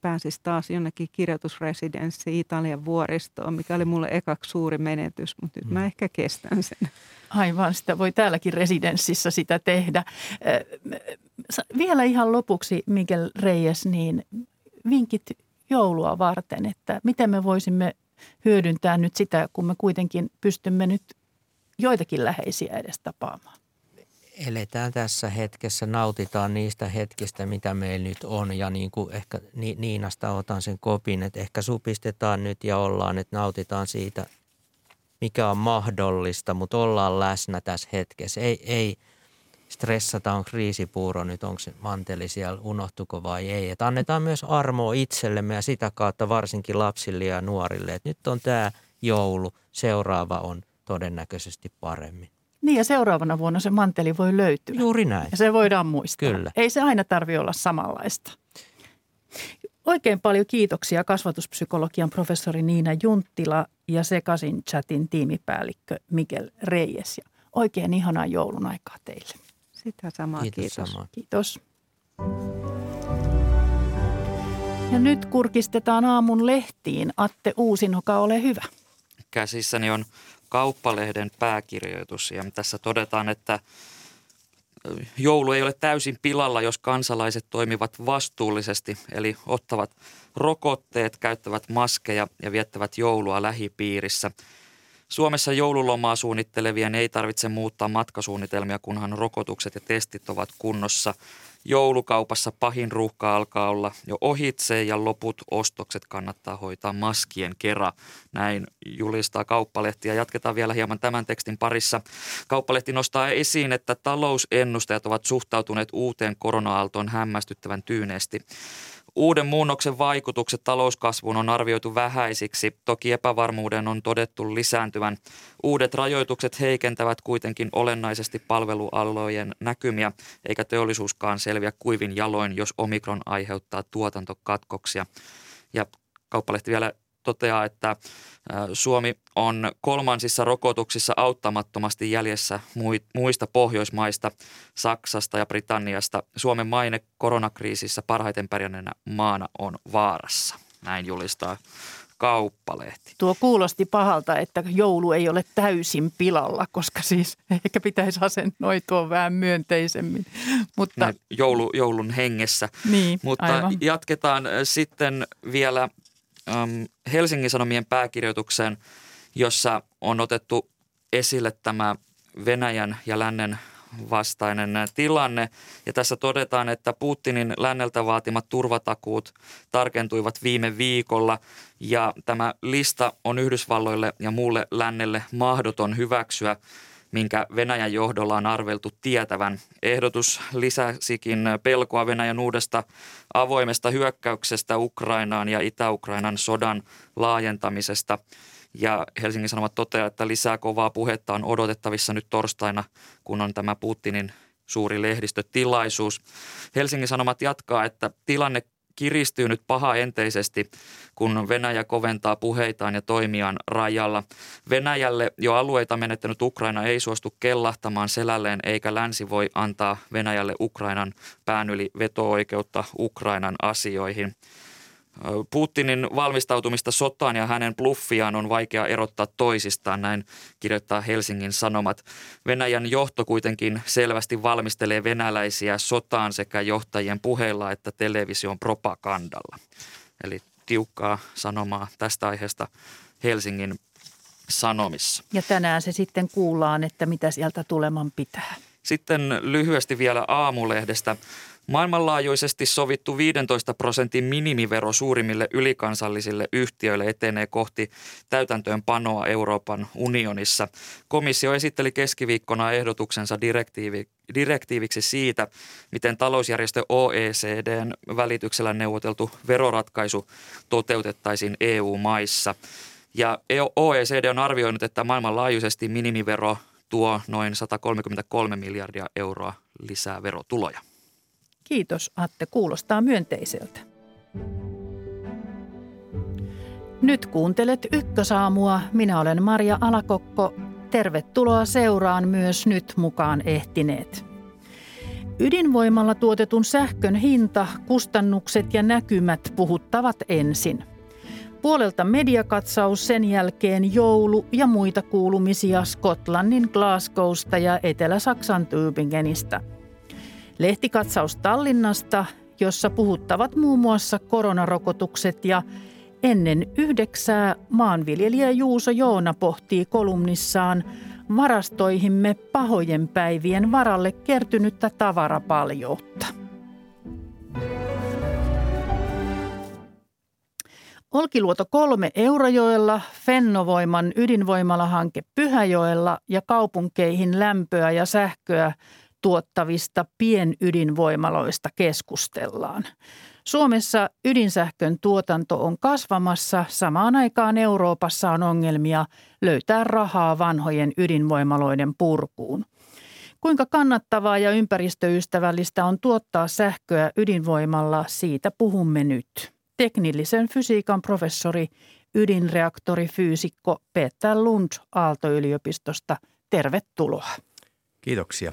Speaker 1: pääsisi taas jonnekin kirjoitusresidenssiin Italian vuoristoon, mikä oli mulle ekaksi suuri menetys, mutta nyt mä mm. ehkä kestän sen.
Speaker 2: Aivan, sitä voi täälläkin residenssissä sitä tehdä. Vielä ihan lopuksi, Miguel Reyes, niin vinkit joulua varten, että miten me voisimme hyödyntää nyt sitä, kun me kuitenkin pystymme nyt joitakin läheisiä edes tapaamaan
Speaker 5: eletään tässä hetkessä, nautitaan niistä hetkistä, mitä meillä nyt on. Ja niin kuin ehkä Niinasta otan sen kopin, että ehkä supistetaan nyt ja ollaan, että nautitaan siitä, mikä on mahdollista, mutta ollaan läsnä tässä hetkessä. Ei, ei stressata, on kriisipuuro nyt, onko se manteli siellä, unohtuko vai ei. Että annetaan myös armoa itsellemme ja sitä kautta varsinkin lapsille ja nuorille, että nyt on tämä joulu, seuraava on todennäköisesti paremmin.
Speaker 2: Niin ja seuraavana vuonna se manteli voi löytyä.
Speaker 5: Juuri näin.
Speaker 2: Ja se voidaan muistaa.
Speaker 5: Kyllä.
Speaker 2: Ei se aina tarvi olla samanlaista. Oikein paljon kiitoksia kasvatuspsykologian professori Niina Junttila ja Sekasin chatin tiimipäällikkö Miguel Reyes. Ja oikein ihanaa joulun aikaa teille.
Speaker 1: Sitä samaa, kiitos.
Speaker 2: Kiitos. Samaa. kiitos. Ja nyt kurkistetaan aamun lehtiin. Atte Uusinoka, ole hyvä.
Speaker 3: Käsissäni on kauppalehden pääkirjoitus ja tässä todetaan, että joulu ei ole täysin pilalla, jos kansalaiset toimivat vastuullisesti, eli ottavat rokotteet, käyttävät maskeja ja viettävät joulua lähipiirissä. Suomessa joululomaa suunnittelevien ei tarvitse muuttaa matkasuunnitelmia, kunhan rokotukset ja testit ovat kunnossa – Joulukaupassa pahin ruuhka alkaa olla jo ohitse ja loput ostokset kannattaa hoitaa maskien kera. Näin julistaa Kauppalehti ja jatketaan vielä hieman tämän tekstin parissa. Kauppalehti nostaa esiin, että talousennustajat ovat suhtautuneet uuteen korona-aaltoon hämmästyttävän tyyneesti. Uuden muunnoksen vaikutukset talouskasvuun on arvioitu vähäisiksi, toki epävarmuuden on todettu lisääntyvän. Uudet rajoitukset heikentävät kuitenkin olennaisesti palvelualojen näkymiä, eikä teollisuuskaan selviä kuivin jaloin, jos omikron aiheuttaa tuotantokatkoksia. Ja kauppalehti vielä toteaa, että Suomi on kolmansissa rokotuksissa auttamattomasti jäljessä muista Pohjoismaista, Saksasta ja Britanniasta. Suomen maine koronakriisissä parhaiten pärjänneenä maana on vaarassa. Näin julistaa kauppalehti.
Speaker 2: Tuo kuulosti pahalta, että joulu ei ole täysin pilalla, koska siis ehkä pitäisi asennoitua vähän myönteisemmin.
Speaker 3: Mutta... Joulu, joulun hengessä.
Speaker 2: Niin,
Speaker 3: Mutta
Speaker 2: aivan.
Speaker 3: jatketaan sitten vielä ähm, Helsingin Sanomien pääkirjoitukseen, jossa on otettu esille tämä Venäjän ja lännen vastainen tilanne. Ja tässä todetaan, että Putinin länneltä vaatimat turvatakuut tarkentuivat viime viikolla ja tämä lista on Yhdysvalloille ja muulle lännelle mahdoton hyväksyä minkä Venäjän johdolla on arveltu tietävän. Ehdotus lisäsikin pelkoa Venäjän uudesta avoimesta hyökkäyksestä Ukrainaan ja Itä-Ukrainan sodan laajentamisesta. Ja Helsingin Sanomat toteaa, että lisää kovaa puhetta on odotettavissa nyt torstaina, kun on tämä Putinin suuri lehdistötilaisuus. Helsingin Sanomat jatkaa, että tilanne kiristyy nyt paha enteisesti, kun Venäjä koventaa puheitaan ja toimiaan rajalla. Venäjälle jo alueita menettänyt Ukraina ei suostu kellahtamaan selälleen, eikä länsi voi antaa Venäjälle Ukrainan pään yli veto-oikeutta Ukrainan asioihin. Putinin valmistautumista sotaan ja hänen bluffiaan on vaikea erottaa toisistaan, näin kirjoittaa Helsingin Sanomat. Venäjän johto kuitenkin selvästi valmistelee venäläisiä sotaan sekä johtajien puheilla että television propagandalla. Eli tiukkaa sanomaa tästä aiheesta Helsingin Sanomissa.
Speaker 2: Ja tänään se sitten kuullaan, että mitä sieltä tuleman pitää.
Speaker 3: Sitten lyhyesti vielä aamulehdestä. Maailmanlaajuisesti sovittu 15 prosentin minimivero suurimmille ylikansallisille yhtiöille etenee kohti täytäntöönpanoa Euroopan unionissa. Komissio esitteli keskiviikkona ehdotuksensa direktiivi, direktiiviksi siitä, miten talousjärjestö OECDn välityksellä neuvoteltu veroratkaisu toteutettaisiin EU-maissa. Ja OECD on arvioinut, että maailmanlaajuisesti minimivero tuo noin 133 miljardia euroa lisää verotuloja.
Speaker 2: Kiitos Atte, kuulostaa myönteiseltä. Nyt kuuntelet Ykkösaamua. Minä olen Maria Alakokko. Tervetuloa seuraan myös nyt mukaan ehtineet. Ydinvoimalla tuotetun sähkön hinta, kustannukset ja näkymät puhuttavat ensin. Puolelta mediakatsaus sen jälkeen joulu ja muita kuulumisia Skotlannin Glasgowsta ja Etelä-Saksan Tübingenistä. Lehtikatsaus Tallinnasta, jossa puhuttavat muun muassa koronarokotukset ja ennen yhdeksää maanviljelijä Juuso Joona pohtii kolumnissaan – varastoihimme pahojen päivien varalle kertynyttä tavarapaljoutta. Olkiluoto 3 Eurajoella, Fennovoiman ydinvoimalahanke Pyhäjoella ja kaupunkeihin lämpöä ja sähköä tuottavista pienydinvoimaloista keskustellaan. Suomessa ydinsähkön tuotanto on kasvamassa. Samaan aikaan Euroopassa on ongelmia löytää rahaa vanhojen ydinvoimaloiden purkuun. Kuinka kannattavaa ja ympäristöystävällistä on tuottaa sähköä ydinvoimalla, siitä puhumme nyt. Teknillisen fysiikan professori, ydinreaktorifyysikko Peter Lund Aalto-yliopistosta. Tervetuloa.
Speaker 6: Kiitoksia.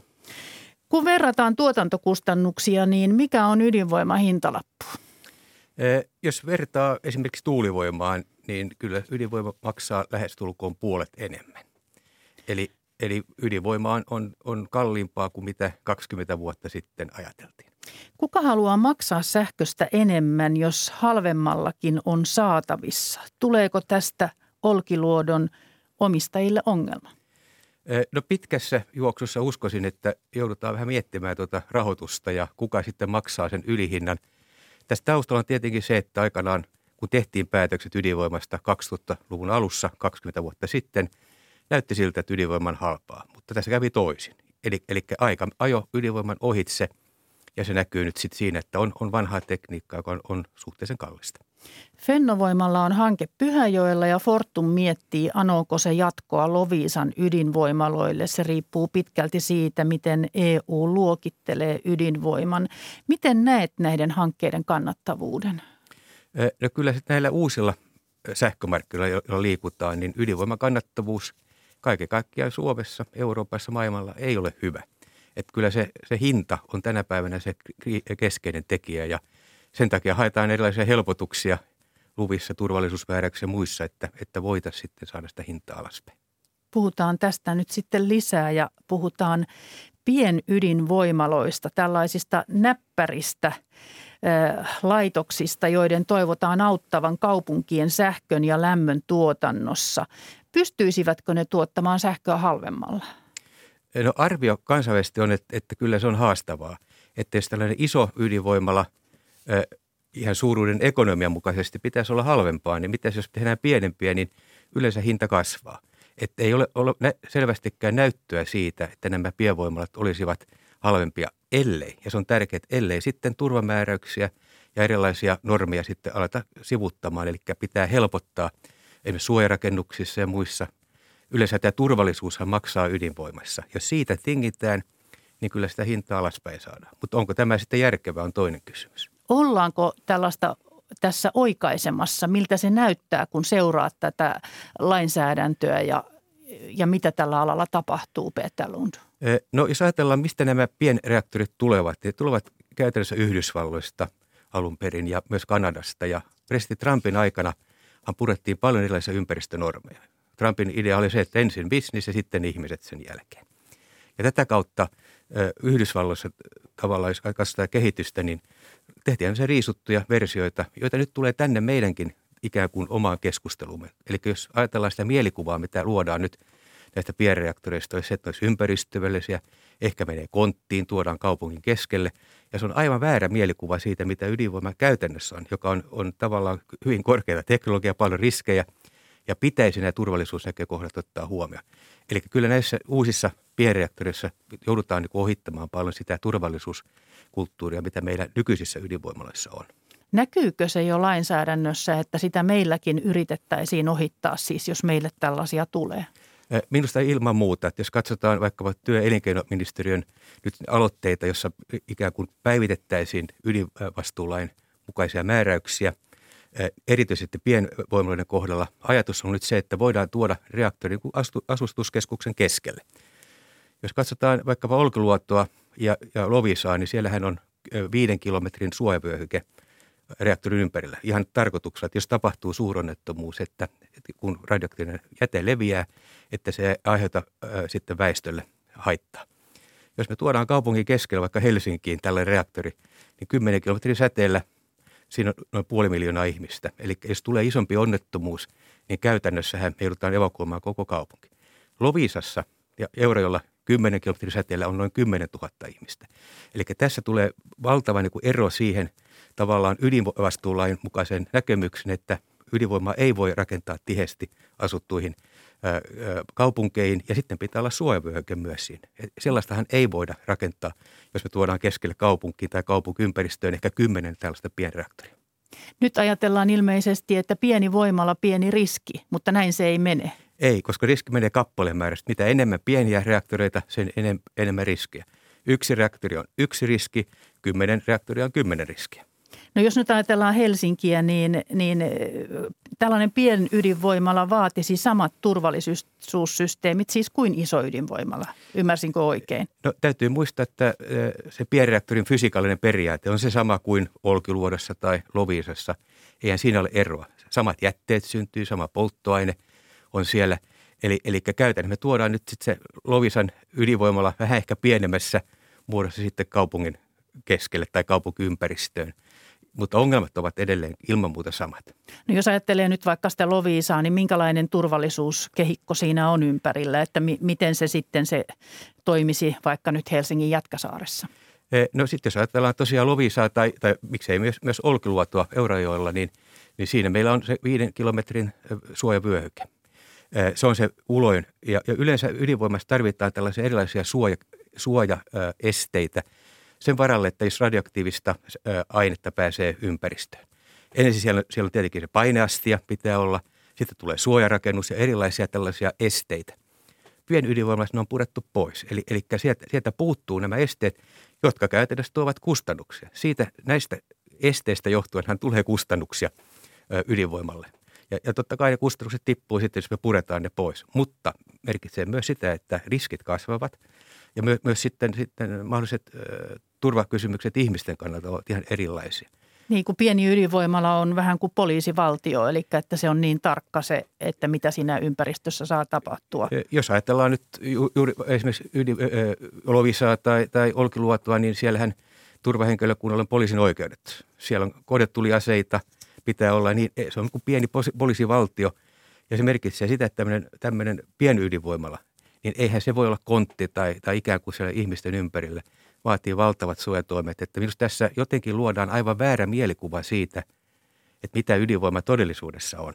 Speaker 2: Kun verrataan tuotantokustannuksia, niin mikä on ydinvoiman hintalappu?
Speaker 6: Jos vertaa esimerkiksi tuulivoimaan, niin kyllä ydinvoima maksaa lähestulkoon puolet enemmän. Eli, eli ydinvoima on, on, on kalliimpaa kuin mitä 20 vuotta sitten ajateltiin.
Speaker 2: Kuka haluaa maksaa sähköstä enemmän, jos halvemmallakin on saatavissa? Tuleeko tästä Olkiluodon omistajille ongelma?
Speaker 6: No pitkässä juoksussa uskoisin, että joudutaan vähän miettimään tuota rahoitusta ja kuka sitten maksaa sen ylihinnan. Tästä taustalla on tietenkin se, että aikanaan kun tehtiin päätökset ydinvoimasta 2000-luvun alussa 20 vuotta sitten, näytti siltä, että ydinvoiman halpaa, mutta tässä kävi toisin. Eli, eli aika ajo ydinvoiman ohitse ja se näkyy nyt sitten siinä, että on, on vanhaa tekniikkaa, joka on, on suhteellisen kallista.
Speaker 2: Fennovoimalla on hanke Pyhäjoella ja Fortum miettii, anooko se jatkoa Loviisan ydinvoimaloille. Se riippuu pitkälti siitä, miten EU luokittelee ydinvoiman. Miten näet näiden hankkeiden kannattavuuden?
Speaker 6: No kyllä näillä uusilla sähkömarkkinoilla, joilla liikutaan, niin ydinvoiman kannattavuus kaiken kaikkiaan Suomessa, Euroopassa, maailmalla ei ole hyvä. Että kyllä se, se hinta on tänä päivänä se keskeinen tekijä ja – sen takia haetaan erilaisia helpotuksia luvissa, turvallisuusmääräyksissä ja muissa, että, että voitaisiin sitten saada sitä hintaa alaspäin.
Speaker 2: Puhutaan tästä nyt sitten lisää ja puhutaan pienydinvoimaloista, tällaisista näppäristä laitoksista, joiden toivotaan auttavan kaupunkien sähkön ja lämmön tuotannossa. Pystyisivätkö ne tuottamaan sähköä halvemmalla?
Speaker 6: No arvio kansainvälisesti on, että, että kyllä se on haastavaa. Että jos tällainen iso ydinvoimala – ihan suuruuden ekonomian mukaisesti pitäisi olla halvempaa, niin mitä jos tehdään pienempiä, niin yleensä hinta kasvaa. Että ei ole, ole selvästikään näyttöä siitä, että nämä pienvoimalat olisivat halvempia, ellei, ja se on tärkeää, ellei sitten turvamääräyksiä ja erilaisia normeja sitten aleta sivuttamaan, eli pitää helpottaa esimerkiksi suojarakennuksissa ja muissa. Yleensä tämä turvallisuushan maksaa ydinvoimassa. Jos siitä tingitään, niin kyllä sitä hintaa alaspäin saadaan. Mutta onko tämä sitten järkevää on toinen kysymys.
Speaker 2: Ollaanko tällaista tässä oikaisemassa? Miltä se näyttää, kun seuraat tätä lainsäädäntöä ja, ja mitä tällä alalla tapahtuu, Peter Lund?
Speaker 6: No jos ajatellaan, mistä nämä pienreaktorit tulevat. Ne tulevat käytännössä Yhdysvalloista alun perin ja myös Kanadasta. Ja presidentti Trumpin aikana purettiin paljon erilaisia ympäristönormeja. Trumpin idea oli se, että ensin bisnis ja sitten ihmiset sen jälkeen. Ja tätä kautta Yhdysvalloissa tavallaan, jos katsotaan kehitystä, niin – tehtiin se riisuttuja versioita, joita nyt tulee tänne meidänkin ikään kuin omaan keskustelumme. Eli jos ajatellaan sitä mielikuvaa, mitä luodaan nyt näistä pienreaktoreista, olisi se, että olisi ympäristövälisiä, ehkä menee konttiin, tuodaan kaupungin keskelle. Ja se on aivan väärä mielikuva siitä, mitä ydinvoima käytännössä on, joka on, on tavallaan hyvin korkeata teknologiaa, paljon riskejä ja pitäisi nämä turvallisuusnäkökohdat ottaa huomioon. Eli kyllä näissä uusissa pienreaktoreissa joudutaan niin ohittamaan paljon sitä turvallisuus kulttuuria, mitä meillä nykyisissä ydinvoimaloissa on.
Speaker 2: Näkyykö se jo lainsäädännössä, että sitä meilläkin yritettäisiin ohittaa siis, jos meille tällaisia tulee?
Speaker 6: Minusta ilman muuta, että jos katsotaan vaikkapa työ- ja elinkeinoministeriön nyt aloitteita, jossa ikään kuin päivitettäisiin ydinvastuulain mukaisia määräyksiä, erityisesti pienvoimaloiden kohdalla, ajatus on nyt se, että voidaan tuoda reaktori asustuskeskuksen keskelle. Jos katsotaan vaikkapa Olkiluotoa, ja, ja Lovisaa, niin siellähän on viiden kilometrin suojavyöhyke reaktorin ympärillä. Ihan tarkoituksella, että jos tapahtuu suuronnettomuus, että, että kun radioaktiivinen jäte leviää, että se aiheuta äh, sitten väestölle haittaa. Jos me tuodaan kaupungin keskellä vaikka Helsinkiin tällainen reaktori, niin 10 kilometrin säteellä siinä on noin puoli miljoonaa ihmistä. Eli jos tulee isompi onnettomuus, niin käytännössähän me joudutaan evakuoimaan koko kaupunki. Lovisassa ja Eurajolla 10 kilometrin säteellä on noin 10 000 ihmistä. Eli tässä tulee valtava niin kuin ero siihen tavallaan ydinvastuulain mukaisen näkemyksen, että ydinvoimaa ei voi rakentaa tiheesti asuttuihin kaupunkeihin ja sitten pitää olla suojavyöhyke myös siinä. Sellaistahan ei voida rakentaa, jos me tuodaan keskelle kaupunkiin tai kaupunkiympäristöön ehkä kymmenen tällaista pienreaktoria.
Speaker 2: Nyt ajatellaan ilmeisesti, että pieni voimala, pieni riski, mutta näin se ei mene.
Speaker 6: Ei, koska riski menee kappaleen määrästä. Mitä enemmän pieniä reaktoreita, sen enemmän riskiä. Yksi reaktori on yksi riski, kymmenen reaktoria on kymmenen riskiä.
Speaker 2: No jos nyt ajatellaan Helsinkiä, niin, niin tällainen pien ydinvoimala vaatisi samat turvallisuussysteemit siis kuin iso ydinvoimala. Ymmärsinkö oikein?
Speaker 6: No täytyy muistaa, että se pienreaktorin fysikaalinen periaate on se sama kuin Olkiluodossa tai Loviisassa. Eihän siinä ole eroa. Samat jätteet syntyy, sama polttoaine on siellä. Eli, eli käytännössä me tuodaan nyt sitten se Lovisan ydinvoimala vähän ehkä pienemmässä muodossa sitten kaupungin keskelle tai kaupunkiympäristöön – mutta ongelmat ovat edelleen ilman muuta samat.
Speaker 2: No jos ajattelee nyt vaikka sitä Loviisaa, niin minkälainen turvallisuuskehikko siinä on ympärillä, että mi- miten se sitten se toimisi vaikka nyt Helsingin Jätkäsaaressa?
Speaker 6: E, no sitten jos ajatellaan tosiaan Loviisaa tai, tai miksei myös, myös Olkiluotoa Eurajoella, niin, niin siinä meillä on se viiden kilometrin e, suojavyöhyke. E, se on se uloin ja, ja yleensä ydinvoimassa tarvitaan tällaisia erilaisia suoja, suojaesteitä – sen varalle, että jos radioaktiivista ainetta pääsee ympäristöön. Ensin siellä, siellä on tietenkin se paineastia pitää olla, sitten tulee suojarakennus ja erilaisia tällaisia esteitä. Pienydinvoimalassa ne on purettu pois, eli, eli sieltä, sieltä puuttuu nämä esteet, jotka käytännössä tuovat kustannuksia. Siitä näistä esteistä johtuenhan tulee kustannuksia ydinvoimalle. Ja, ja totta kai ne kustannukset tippuu sitten, jos me puretaan ne pois. Mutta merkitsee myös sitä, että riskit kasvavat ja myös, myös sitten, sitten mahdolliset ö, turvakysymykset ihmisten kannalta ovat ihan erilaisia.
Speaker 2: Niin kuin pieni ydinvoimala on vähän kuin poliisivaltio, eli että se on niin tarkka se, että mitä siinä ympäristössä saa tapahtua.
Speaker 6: Jos ajatellaan nyt ju, juuri esimerkiksi ydin, Lovisaa tai, tai Olkiluotoa, niin siellähän turvahenkilökunnalla on poliisin oikeudet. Siellä on kodetuliaseita, pitää olla niin, se on kuin pieni poliisivaltio ja se merkitsee sitä, että tämmöinen, tämmöinen ydinvoimala, niin eihän se voi olla kontti tai, tai ikään kuin siellä ihmisten ympärillä – vaatii valtavat suojatoimet. Että minusta tässä jotenkin luodaan aivan väärä mielikuva siitä, että mitä ydinvoima todellisuudessa on.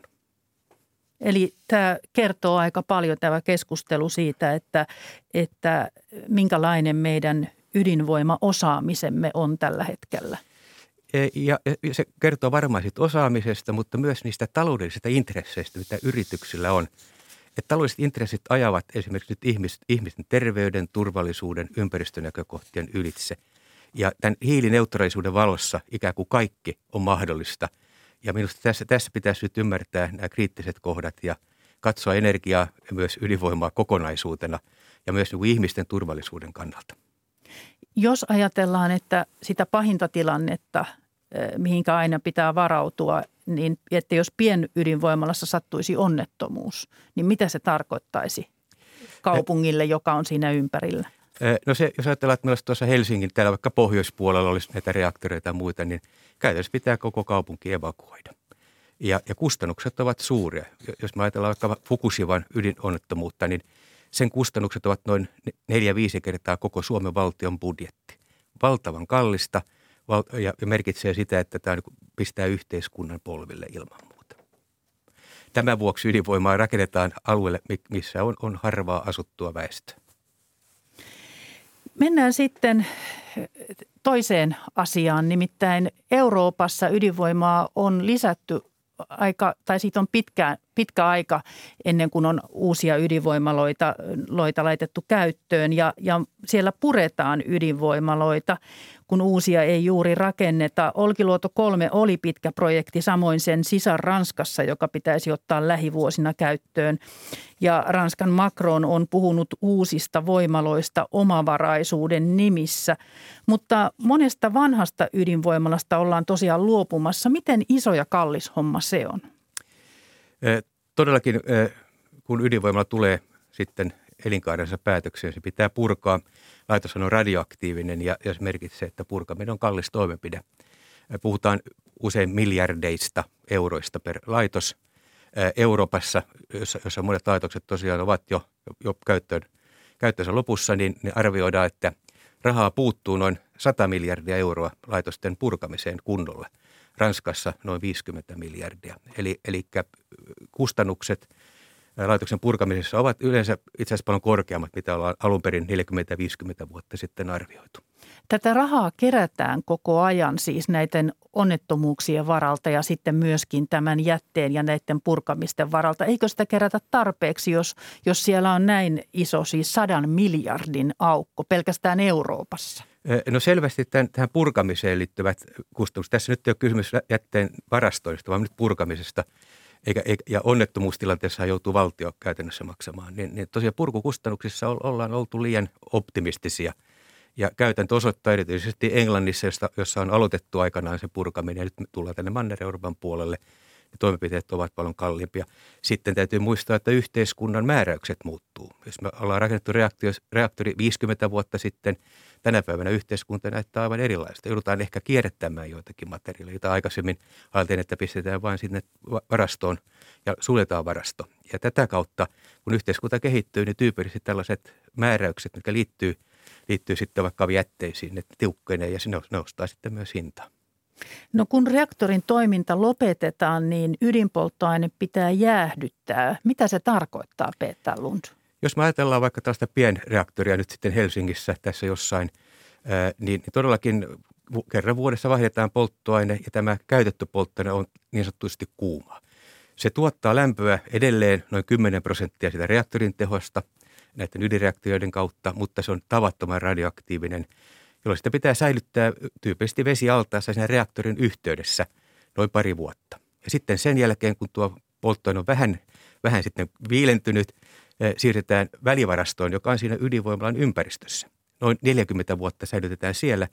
Speaker 2: Eli tämä kertoo aika paljon tämä keskustelu siitä, että, että minkälainen meidän ydinvoimaosaamisemme on tällä hetkellä.
Speaker 6: E, ja se kertoo varmaan siitä osaamisesta, mutta myös niistä taloudellisista intresseistä, mitä yrityksillä on – että taloudelliset intressit ajavat esimerkiksi nyt ihmisten terveyden, turvallisuuden, ympäristönäkökohtien ylitse. Ja tämän hiilineutraalisuuden valossa ikään kuin kaikki on mahdollista. Ja minusta tässä, tässä pitäisi nyt ymmärtää nämä kriittiset kohdat ja katsoa energiaa ja myös ydinvoimaa kokonaisuutena ja myös niin ihmisten turvallisuuden kannalta.
Speaker 2: Jos ajatellaan, että sitä pahinta tilannetta, mihinkä aina pitää varautua, niin että jos pienydinvoimalassa sattuisi onnettomuus, niin mitä se tarkoittaisi kaupungille, joka on siinä ympärillä?
Speaker 6: No se, jos ajatellaan, että meillä tuossa Helsingin, täällä vaikka pohjoispuolella olisi näitä reaktoreita ja muita, niin käytännössä pitää koko kaupunki evakuoida. Ja, ja kustannukset ovat suuria. Jos me ajatellaan vaikka Fukushiman ydinonnettomuutta, niin sen kustannukset ovat noin neljä viisi kertaa koko Suomen valtion budjetti. Valtavan kallista – ja merkitsee sitä, että tämä pistää yhteiskunnan polville ilman muuta. Tämän vuoksi ydinvoimaa rakennetaan alueelle, missä on, on harvaa asuttua väestöä.
Speaker 2: Mennään sitten toiseen asiaan, nimittäin Euroopassa ydinvoimaa on lisätty aika, tai siitä on pitkään, pitkä aika ennen kuin on uusia ydinvoimaloita loita laitettu käyttöön ja, ja siellä puretaan ydinvoimaloita uusia ei juuri rakenneta. Olkiluoto 3 oli pitkä projekti, samoin sen sisar Ranskassa, joka pitäisi ottaa lähivuosina käyttöön. Ja Ranskan Macron on puhunut uusista voimaloista omavaraisuuden nimissä. Mutta monesta vanhasta ydinvoimalasta ollaan tosiaan luopumassa. Miten iso ja kallis homma se on?
Speaker 6: Todellakin, kun ydinvoimala tulee sitten elinkaarensa päätökseen, se pitää purkaa – laitos on radioaktiivinen ja, ja se merkitsee, että purkaminen on kallis toimenpide. Puhutaan usein miljardeista euroista per laitos. Euroopassa, jossa, jossa monet laitokset tosiaan ovat jo, jo käyttöön, käyttöönsä lopussa, niin, niin arvioidaan, että rahaa puuttuu noin 100 miljardia euroa laitosten purkamiseen kunnolla. Ranskassa noin 50 miljardia. Eli, eli kustannukset – laitoksen purkamisessa ovat yleensä itse asiassa paljon korkeammat, mitä ollaan alun perin 40-50 vuotta sitten arvioitu.
Speaker 2: Tätä rahaa kerätään koko ajan siis näiden onnettomuuksien varalta ja sitten myöskin tämän jätteen ja näiden purkamisten varalta. Eikö sitä kerätä tarpeeksi, jos, jos siellä on näin iso, siis sadan miljardin aukko pelkästään Euroopassa?
Speaker 6: No selvästi tämän, tähän purkamiseen liittyvät kustannukset. Tässä nyt ei ole kysymys jätteen varastoista, vaan nyt purkamisesta – eikä, eikä, ja onnettomuustilanteessa joutuu valtio käytännössä maksamaan, niin, niin tosiaan purkukustannuksissa ollaan oltu liian optimistisia. Ja käytäntö osoittaa erityisesti Englannissa, jossa on aloitettu aikanaan se purkaminen, ja nyt tullaan tänne Manner-Euroopan puolelle, niin toimenpiteet ovat paljon kalliimpia. Sitten täytyy muistaa, että yhteiskunnan määräykset muuttuu. Jos me ollaan rakennettu reaktori 50 vuotta sitten – tänä päivänä yhteiskunta näyttää aivan erilaista. Joudutaan ehkä kierrättämään joitakin materiaaleja, joita aikaisemmin ajateltiin, että pistetään vain sinne varastoon ja suljetaan varasto. Ja tätä kautta, kun yhteiskunta kehittyy, niin tyypillisesti tällaiset määräykset, mitkä liittyy, liittyy sitten vaikka jätteisiin, ne tiukkenee ja se nostaa sitten myös hintaa.
Speaker 2: No kun reaktorin toiminta lopetetaan, niin ydinpolttoaine pitää jäähdyttää. Mitä se tarkoittaa, Peter Lund?
Speaker 6: Jos me ajatellaan vaikka tällaista pienreaktoria nyt sitten Helsingissä tässä jossain, niin todellakin kerran vuodessa vaihdetaan polttoaine ja tämä käytetty polttoaine on niin sanotusti kuuma. Se tuottaa lämpöä edelleen noin 10 prosenttia sitä reaktorin tehosta näiden ydinreaktorioiden kautta, mutta se on tavattoman radioaktiivinen, jolloin sitä pitää säilyttää tyypillisesti vesialtaassa siinä reaktorin yhteydessä noin pari vuotta. Ja sitten sen jälkeen, kun tuo polttoaine on vähän, vähän sitten viilentynyt, siirretään välivarastoon, joka on siinä ydinvoimalan ympäristössä. Noin 40 vuotta säilytetään siellä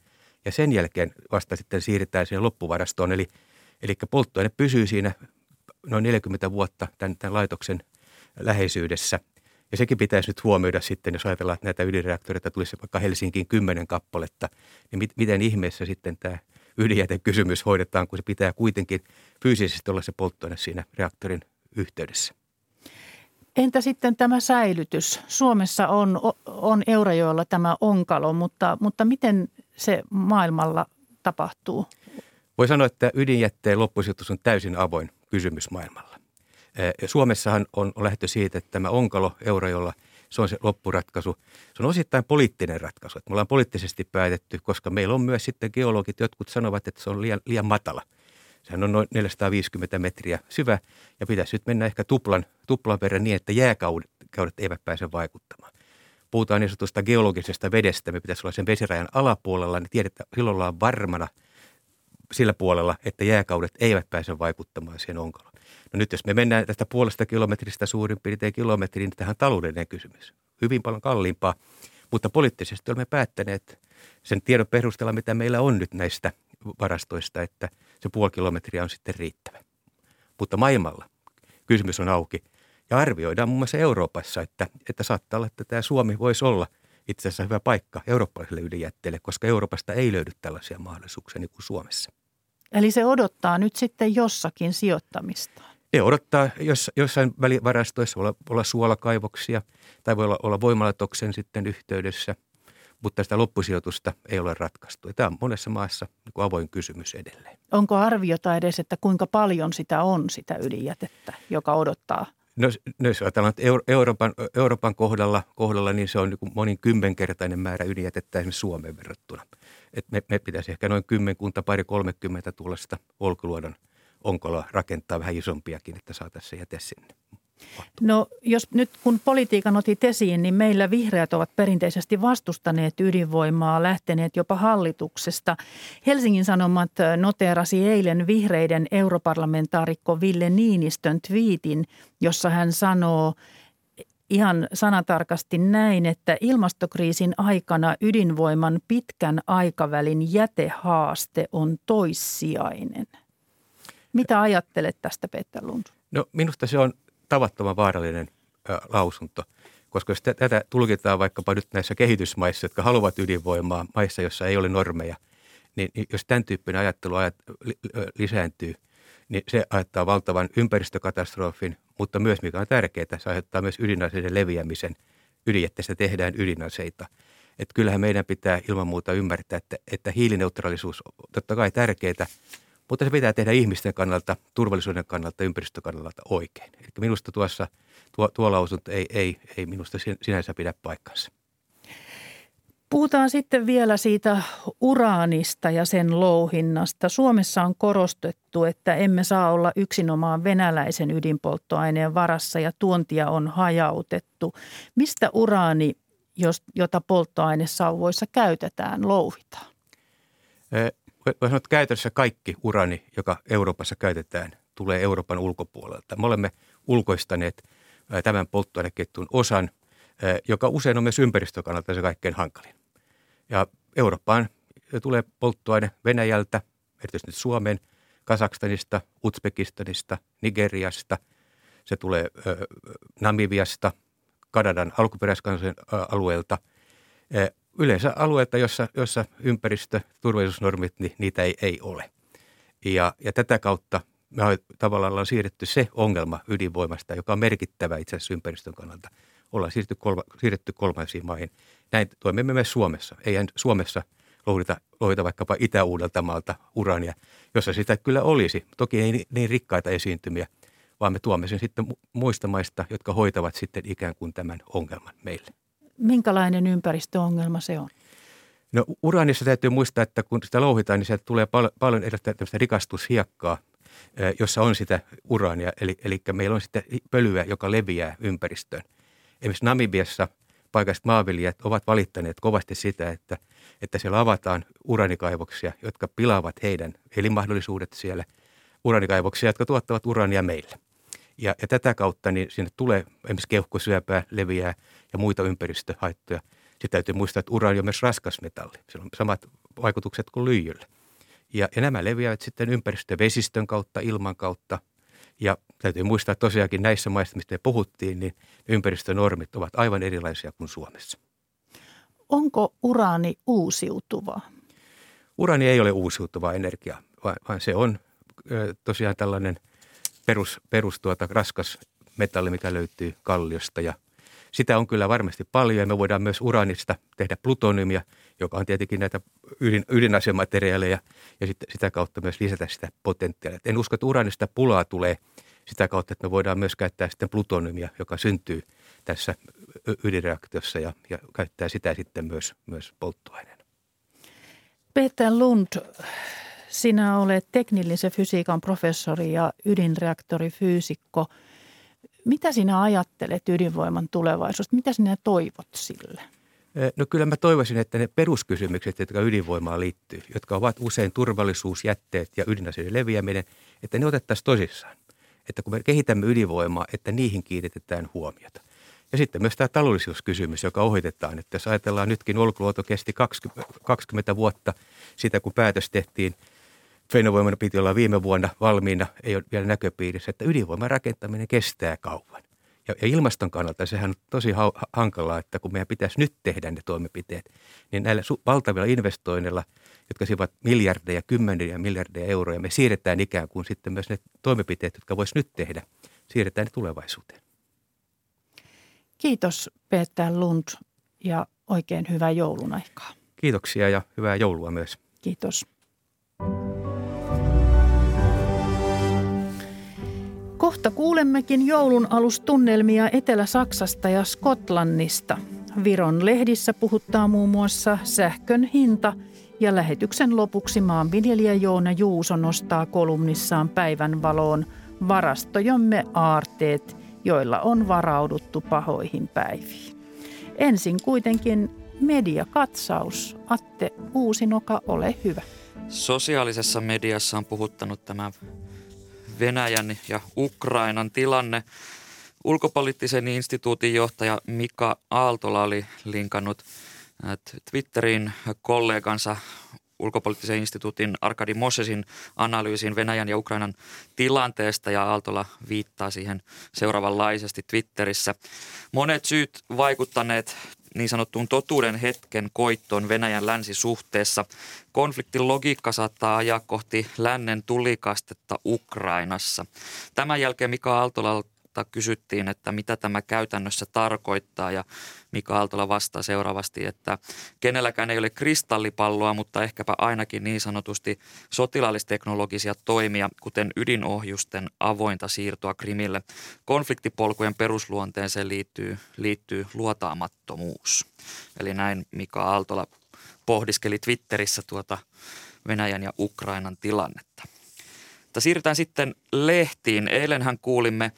Speaker 6: ja sen jälkeen vasta sitten siirretään siihen loppuvarastoon. Eli, eli polttoaine pysyy siinä noin 40 vuotta tämän, tämän laitoksen läheisyydessä. Ja sekin pitäisi nyt huomioida sitten, jos ajatellaan, että näitä ydinreaktoreita tulisi vaikka Helsinkiin kymmenen kappaletta, niin mit, miten ihmeessä sitten tämä ydinjätekysymys hoidetaan, kun se pitää kuitenkin fyysisesti olla se polttoaine siinä reaktorin yhteydessä.
Speaker 2: Entä sitten tämä säilytys? Suomessa on, on Eurajoella tämä onkalo, mutta, mutta miten se maailmalla tapahtuu?
Speaker 6: Voi sanoa, että ydinjätteen loppusijoitus on täysin avoin kysymys maailmalla. Suomessahan on, lähtö siitä, että tämä onkalo Eurajoella, se on se loppuratkaisu. Se on osittain poliittinen ratkaisu. Me ollaan poliittisesti päätetty, koska meillä on myös sitten geologit, jotkut sanovat, että se on liian, liian matala – Sehän on noin 450 metriä syvä ja pitäisi nyt mennä ehkä tuplan, tuplan verran niin, että jääkaudet eivät pääse vaikuttamaan. Puhutaan niin sanotusta geologisesta vedestä, me pitäisi olla sen vesirajan alapuolella, niin tiedetään, silloin ollaan varmana sillä puolella, että jääkaudet eivät pääse vaikuttamaan siihen onkaloon. No nyt jos me mennään tästä puolesta kilometristä suurin piirtein kilometriin, niin tähän taloudellinen kysymys. Hyvin paljon kalliimpaa, mutta poliittisesti olemme päättäneet sen tiedon perusteella, mitä meillä on nyt näistä varastoista, että se puoli kilometriä on sitten riittävä. Mutta maailmalla kysymys on auki. Ja arvioidaan muun muassa Euroopassa, että, että saattaa olla, että tämä Suomi voisi olla itse asiassa hyvä paikka eurooppalaiselle ydinjätteelle, koska Euroopasta ei löydy tällaisia mahdollisuuksia niin kuin Suomessa.
Speaker 2: Eli se odottaa nyt sitten jossakin sijoittamista.
Speaker 6: Ne odottaa jos, jossain välivarastoissa, voi olla, olla suolakaivoksia tai voi olla, olla voimalatoksen sitten yhteydessä – mutta sitä loppusijoitusta ei ole ratkaistu. Ja tämä on monessa maassa niin avoin kysymys edelleen.
Speaker 2: Onko arviota edes, että kuinka paljon sitä on sitä ydinjätettä, joka odottaa?
Speaker 6: No, no jos ajatellaan, että Euroopan, Euroopan kohdalla, kohdalla, niin se on niin monin kymmenkertainen määrä ydinjätettä esimerkiksi Suomeen verrattuna. Et me, me pitäisi ehkä noin kymmenkunta, pari kolmekymmentä tuollaista olkiluodon onkolla rakentaa vähän isompiakin, että saataisiin se jäte sinne.
Speaker 2: No jos nyt kun politiikan otit esiin, niin meillä vihreät ovat perinteisesti vastustaneet ydinvoimaa, lähteneet jopa hallituksesta. Helsingin Sanomat noteerasi eilen vihreiden europarlamentaarikko Ville Niinistön twiitin, jossa hän sanoo ihan sanatarkasti näin, että ilmastokriisin aikana ydinvoiman pitkän aikavälin jätehaaste on toissijainen. Mitä ajattelet tästä, Peter Lund?
Speaker 6: No minusta se on tavattoman vaarallinen ä, lausunto, koska jos tätä tulkitaan vaikkapa nyt näissä kehitysmaissa, jotka haluavat ydinvoimaa, maissa, joissa ei ole normeja, niin, niin jos tämän tyyppinen ajattelu ajat, li, lisääntyy, niin se aiheuttaa valtavan ympäristökatastrofin, mutta myös, mikä on tärkeää, se aiheuttaa myös ydinaseiden leviämisen. Ydinjätteestä tehdään ydinaseita. Että kyllähän meidän pitää ilman muuta ymmärtää, että, että hiilineutraalisuus on totta kai tärkeää, mutta se pitää tehdä ihmisten kannalta, turvallisuuden kannalta, ympäristökannalta oikein. Eli minusta tuossa tuo, tuo lausunto ei, ei, ei minusta sinänsä pidä paikkansa.
Speaker 2: Puhutaan sitten vielä siitä uraanista ja sen louhinnasta. Suomessa on korostettu, että emme saa olla yksinomaan venäläisen ydinpolttoaineen varassa ja tuontia on hajautettu. Mistä uraani, jota polttoainesauvoissa käytetään, louhitaan?
Speaker 6: Voi sanoa, että käytännössä kaikki urani, joka Euroopassa käytetään, tulee Euroopan ulkopuolelta. Me olemme ulkoistaneet tämän polttoaineketjun osan, joka usein on myös ympäristökannalta se kaikkein hankalin. Ja Eurooppaan tulee polttoaine Venäjältä, erityisesti Suomeen, Kasakstanista, Uzbekistanista, Nigeriasta. Se tulee Namibiasta, Kanadan alkuperäiskansojen alueelta. Yleensä alueelta, jossa, jossa ympäristö- turvallisuusnormit, niin niitä ei, ei ole. Ja, ja tätä kautta me tavallaan on siirretty se ongelma ydinvoimasta, joka on merkittävä itse asiassa ympäristön kannalta. Ollaan siirretty, kolma, siirretty kolmansiin maihin. Näin toimimme myös Suomessa. Ei Suomessa lohita, lohita vaikkapa Itä-Uudeltamaalta urania, jossa sitä kyllä olisi. Toki ei niin rikkaita esiintymiä, vaan me tuomme sen sitten muista maista, jotka hoitavat sitten ikään kuin tämän ongelman meille.
Speaker 2: Minkälainen ympäristöongelma se on?
Speaker 6: No uraanissa täytyy muistaa, että kun sitä louhitaan, niin sieltä tulee pal- paljon erilaista rikastushiekkaa, jossa on sitä uraania. Eli, eli meillä on sitten pölyä, joka leviää ympäristöön. Esimerkiksi Namibiassa paikalliset maanviljelijät ovat valittaneet kovasti sitä, että, että siellä avataan uranikaivoksia, jotka pilaavat heidän elinmahdollisuudet siellä. Uranikaivoksia, jotka tuottavat urania meille. Ja, ja tätä kautta niin sinne tulee esimerkiksi keuhkosyöpää, leviää ja muita ympäristöhaittoja. Sitten täytyy muistaa, että uraani on myös raskasmetalli. Sillä on samat vaikutukset kuin lyijyllä. Ja, ja nämä leviävät sitten ympäristövesistön kautta, ilman kautta. Ja täytyy muistaa että tosiaankin näissä maissa, mistä me puhuttiin, niin ympäristönormit ovat aivan erilaisia kuin Suomessa.
Speaker 2: Onko uraani uusiutuva?
Speaker 6: Uraani ei ole uusiutuva energia, vaan, vaan se on ö, tosiaan tällainen perus, perus tuota, raskas metalli, mikä löytyy kalliosta ja sitä on kyllä varmasti paljon ja me voidaan myös uraanista tehdä plutoniumia, joka on tietenkin näitä ydin, ydinasemateriaaleja ja sit, sitä kautta myös lisätä sitä potentiaalia. En usko, että uraanista pulaa tulee sitä kautta, että me voidaan myös käyttää sitten plutoniumia, joka syntyy tässä ydinreaktiossa ja, ja käyttää sitä sitten myös, myös polttoaineena.
Speaker 2: Peter Lund, sinä olet teknillisen fysiikan professori ja ydinreaktorifyysikko. Mitä sinä ajattelet ydinvoiman tulevaisuudesta? Mitä sinä toivot sille?
Speaker 6: No kyllä mä toivoisin, että ne peruskysymykset, jotka ydinvoimaan liittyy, jotka ovat usein turvallisuus, jätteet ja ydinaseiden leviäminen, että ne otettaisiin tosissaan. Että kun me kehitämme ydinvoimaa, että niihin kiinnitetään huomiota. Ja sitten myös tämä taloudellisuuskysymys, joka ohitetaan, että jos ajatellaan nytkin Olkiluoto kesti 20, 20 vuotta sitä, kun päätös tehtiin – Fennovoimana piti olla viime vuonna valmiina, ei ole vielä näköpiirissä, että ydinvoiman rakentaminen kestää kauan. Ja, ja ilmaston kannalta sehän on tosi ha- hankalaa, että kun meidän pitäisi nyt tehdä ne toimenpiteet, niin näillä su- valtavilla investoinneilla, jotka sivat miljardeja, kymmeniä miljardeja euroja, me siirretään ikään kuin sitten myös ne toimenpiteet, jotka voisi nyt tehdä, siirretään ne tulevaisuuteen.
Speaker 2: Kiitos Peter Lund ja oikein hyvää joulun aikaa.
Speaker 6: Kiitoksia ja hyvää joulua myös.
Speaker 2: Kiitos. Kohta kuulemmekin joulun alustunnelmia Etelä-Saksasta ja Skotlannista. Viron lehdissä puhuttaa muun muassa sähkön hinta ja lähetyksen lopuksi maanviljelijä Joona Juuso nostaa kolumnissaan päivän valoon varastojomme aarteet, joilla on varauduttu pahoihin päiviin. Ensin kuitenkin mediakatsaus. Atte Uusinoka, ole hyvä.
Speaker 3: Sosiaalisessa mediassa on puhuttanut tämä Venäjän ja Ukrainan tilanne. Ulkopoliittisen instituutin johtaja Mika Aaltola oli linkannut äh, Twitterin kollegansa ulkopoliittisen instituutin Arkadi Mosesin analyysin Venäjän ja Ukrainan tilanteesta ja Aaltola viittaa siihen seuraavanlaisesti Twitterissä. Monet syyt vaikuttaneet niin sanottuun totuuden hetken koittoon Venäjän länsisuhteessa. Konfliktin logiikka saattaa ajaa kohti lännen tulikastetta Ukrainassa. Tämän jälkeen Mika Aaltolalta kysyttiin, että mitä tämä käytännössä tarkoittaa ja Mika Aaltola vastaa seuraavasti, että kenelläkään ei ole kristallipalloa, mutta ehkäpä ainakin niin sanotusti sotilaallisteknologisia toimia, kuten ydinohjusten avointa siirtoa Krimille. Konfliktipolkujen perusluonteeseen liittyy, liittyy luotaamattomuus. Eli näin Mika Aaltola pohdiskeli Twitterissä tuota Venäjän ja Ukrainan tilannetta. Mutta siirrytään sitten lehtiin. Eilenhän kuulimme,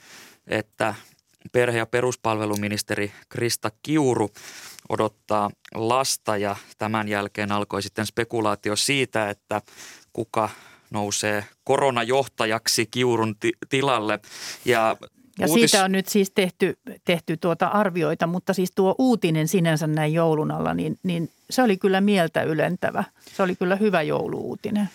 Speaker 3: että perhe- ja peruspalveluministeri Krista Kiuru odottaa lasta ja tämän jälkeen alkoi sitten spekulaatio siitä, että kuka nousee koronajohtajaksi Kiurun ti- tilalle.
Speaker 2: Ja ja Uutis... siitä on nyt siis tehty, tehty tuota arvioita, mutta siis tuo uutinen sinänsä näin joulun alla, niin, niin se oli kyllä mieltä ylentävä. Se oli kyllä hyvä jouluuutinen.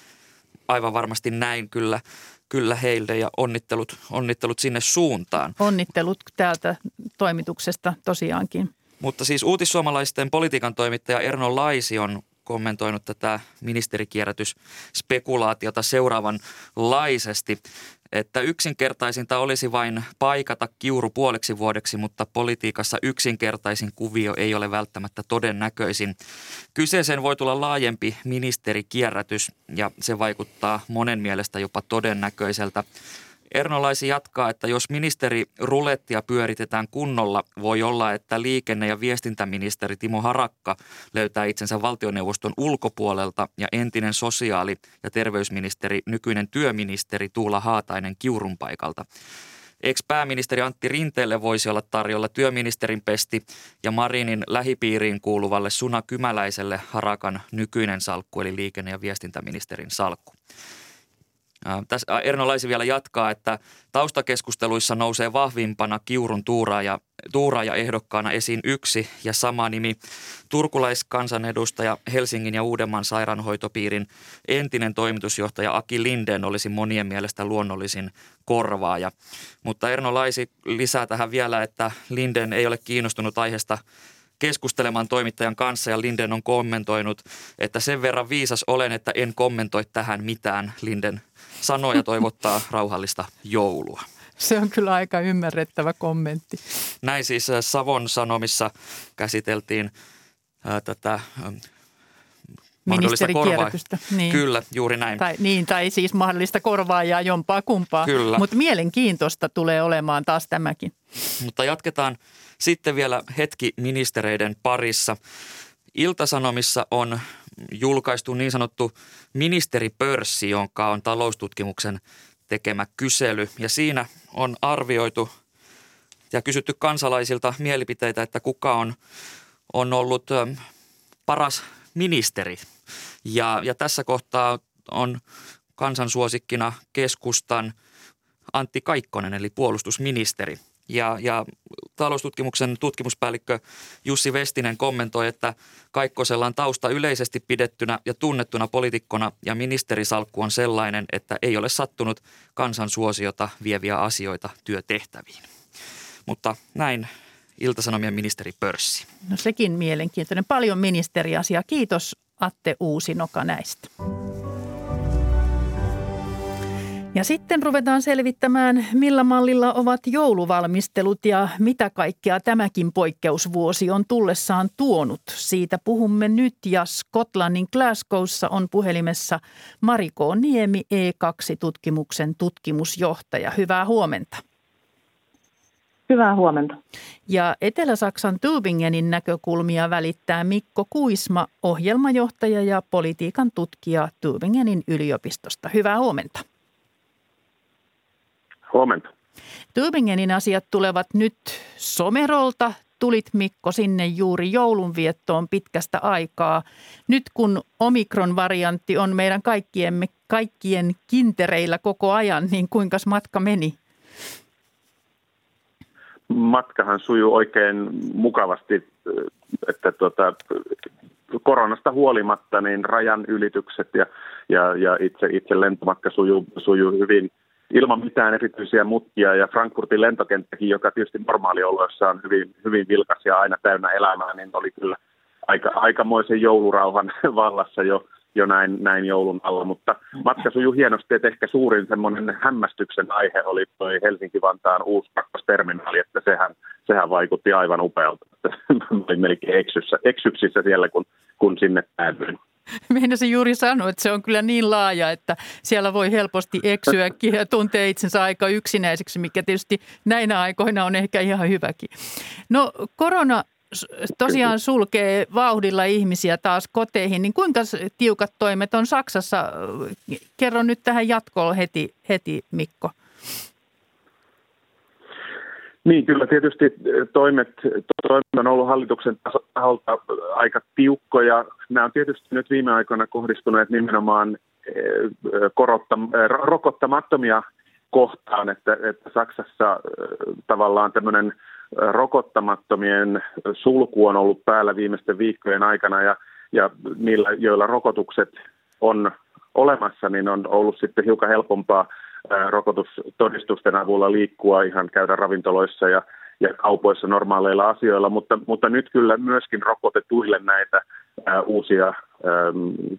Speaker 3: Aivan varmasti näin kyllä kyllä heille ja onnittelut, onnittelut sinne suuntaan.
Speaker 2: Onnittelut täältä toimituksesta tosiaankin.
Speaker 3: Mutta siis uutissuomalaisten politiikan toimittaja Erno Laisi on kommentoinut tätä ministerikierrätysspekulaatiota seuraavanlaisesti että yksinkertaisinta olisi vain paikata kiuru puoleksi vuodeksi, mutta politiikassa yksinkertaisin kuvio ei ole välttämättä todennäköisin. Kyseeseen voi tulla laajempi ministerikierrätys ja se vaikuttaa monen mielestä jopa todennäköiseltä. Ernolaisi jatkaa, että jos ministeri rulettia pyöritetään kunnolla, voi olla, että liikenne- ja viestintäministeri Timo Harakka löytää itsensä valtioneuvoston ulkopuolelta ja entinen sosiaali- ja terveysministeri, nykyinen työministeri Tuula Haatainen Kiurun paikalta. Ex-pääministeri Antti Rinteelle voisi olla tarjolla työministerin pesti ja Marinin lähipiiriin kuuluvalle Suna Kymäläiselle Harakan nykyinen salkku eli liikenne- ja viestintäministerin salkku. Tässä Erno Laisi vielä jatkaa, että taustakeskusteluissa nousee vahvimpana Kiurun tuuraaja, tuuraaja ehdokkaana esiin yksi ja sama nimi. Turkulaiskansanedustaja Helsingin ja Uudenmaan sairaanhoitopiirin entinen toimitusjohtaja Aki Linden olisi monien mielestä luonnollisin korvaaja. Mutta Erno Laisi lisää tähän vielä, että Linden ei ole kiinnostunut aiheesta keskustelemaan toimittajan kanssa ja Linden on kommentoinut, että sen verran viisas olen, että en kommentoi tähän mitään. Linden sanoo ja toivottaa rauhallista joulua.
Speaker 2: Se on kyllä aika ymmärrettävä kommentti.
Speaker 3: Näin siis äh, Savon Sanomissa käsiteltiin ää, äh, tätä ähm, mahdollista korvaajaa. Niin. Kyllä, juuri näin.
Speaker 2: Tai, niin, tai siis mahdollista korvaajaa jompaa kumpaa. Kyllä. Mutta mielenkiintoista tulee olemaan taas tämäkin.
Speaker 3: Mutta jatketaan sitten vielä hetki ministereiden parissa. Iltasanomissa on julkaistu niin sanottu ministeripörssi, jonka on taloustutkimuksen tekemä kysely. Ja siinä on arvioitu ja kysytty kansalaisilta mielipiteitä, että kuka on, on ollut paras ministeri. Ja, ja tässä kohtaa on kansansuosikkina keskustan Antti Kaikkonen, eli puolustusministeri – ja, ja taloustutkimuksen tutkimuspäällikkö Jussi Vestinen kommentoi, että Kaikkosella on tausta yleisesti pidettynä ja tunnettuna poliitikkona ja ministerisalkku on sellainen, että ei ole sattunut kansansuosiota vieviä asioita työtehtäviin. Mutta näin Iltasanomien ministeri Pörssi.
Speaker 2: No sekin mielenkiintoinen. Paljon ministeriasiaa. Kiitos Atte Uusinoka näistä. Ja sitten ruvetaan selvittämään, millä mallilla ovat jouluvalmistelut ja mitä kaikkea tämäkin poikkeusvuosi on tullessaan tuonut. Siitä puhumme nyt ja Skotlannin Glasgowssa on puhelimessa Mariko Niemi E2-tutkimuksen tutkimusjohtaja. Hyvää huomenta.
Speaker 7: Hyvää huomenta.
Speaker 2: Ja Etelä-Saksan Tübingenin näkökulmia välittää Mikko Kuisma, ohjelmajohtaja ja politiikan tutkija Tübingenin yliopistosta. Hyvää huomenta.
Speaker 8: Huomenta.
Speaker 2: Tübingenin asiat tulevat nyt Somerolta. Tulit Mikko sinne juuri joulunviettoon pitkästä aikaa. Nyt kun omikron-variantti on meidän kaikkien, kaikkien kintereillä koko ajan, niin kuinka matka meni?
Speaker 8: matkahan sujuu oikein mukavasti, että tuota, koronasta huolimatta niin rajan ylitykset ja, ja, ja itse, itse lentomatka sujuu, sujuu hyvin ilman mitään erityisiä mutkia ja Frankfurtin lentokenttäkin, joka tietysti normaalioloissa on hyvin, hyvin vilkas ja aina täynnä elämää, niin oli kyllä aika, aikamoisen joulurauhan vallassa jo jo näin, näin joulun alla, mutta matka sujuu hienosti, että ehkä suurin semmoinen hämmästyksen aihe oli toi Helsinki-Vantaan uusi kakkosterminaali, että sehän, sehän vaikutti aivan upealta. Olin melkein eksyssä, eksyksissä siellä, kun, kun sinne päädyin.
Speaker 2: Meinasin juuri sanoa, että se on kyllä niin laaja, että siellä voi helposti eksyäkin ja tuntee itsensä aika yksinäiseksi, mikä tietysti näinä aikoina on ehkä ihan hyväkin. No korona tosiaan sulkee vauhdilla ihmisiä taas koteihin, niin kuinka tiukat toimet on Saksassa? Kerro nyt tähän jatkoon heti, heti Mikko.
Speaker 8: Niin, kyllä tietysti toimet, toimet on ollut hallituksen taholta aika tiukkoja. Nämä on tietysti nyt viime aikoina kohdistuneet nimenomaan eh, eh, rokottamattomia kohtaan, että, että Saksassa eh, tavallaan tämmöinen – rokottamattomien sulku on ollut päällä viimeisten viikkojen aikana ja, ja niillä, joilla rokotukset on olemassa, niin on ollut sitten hiukan helpompaa rokotustodistusten avulla liikkua, ihan käydä ravintoloissa ja, ja kaupoissa normaaleilla asioilla, mutta, mutta nyt kyllä myöskin rokotetuille näitä ää, uusia ää,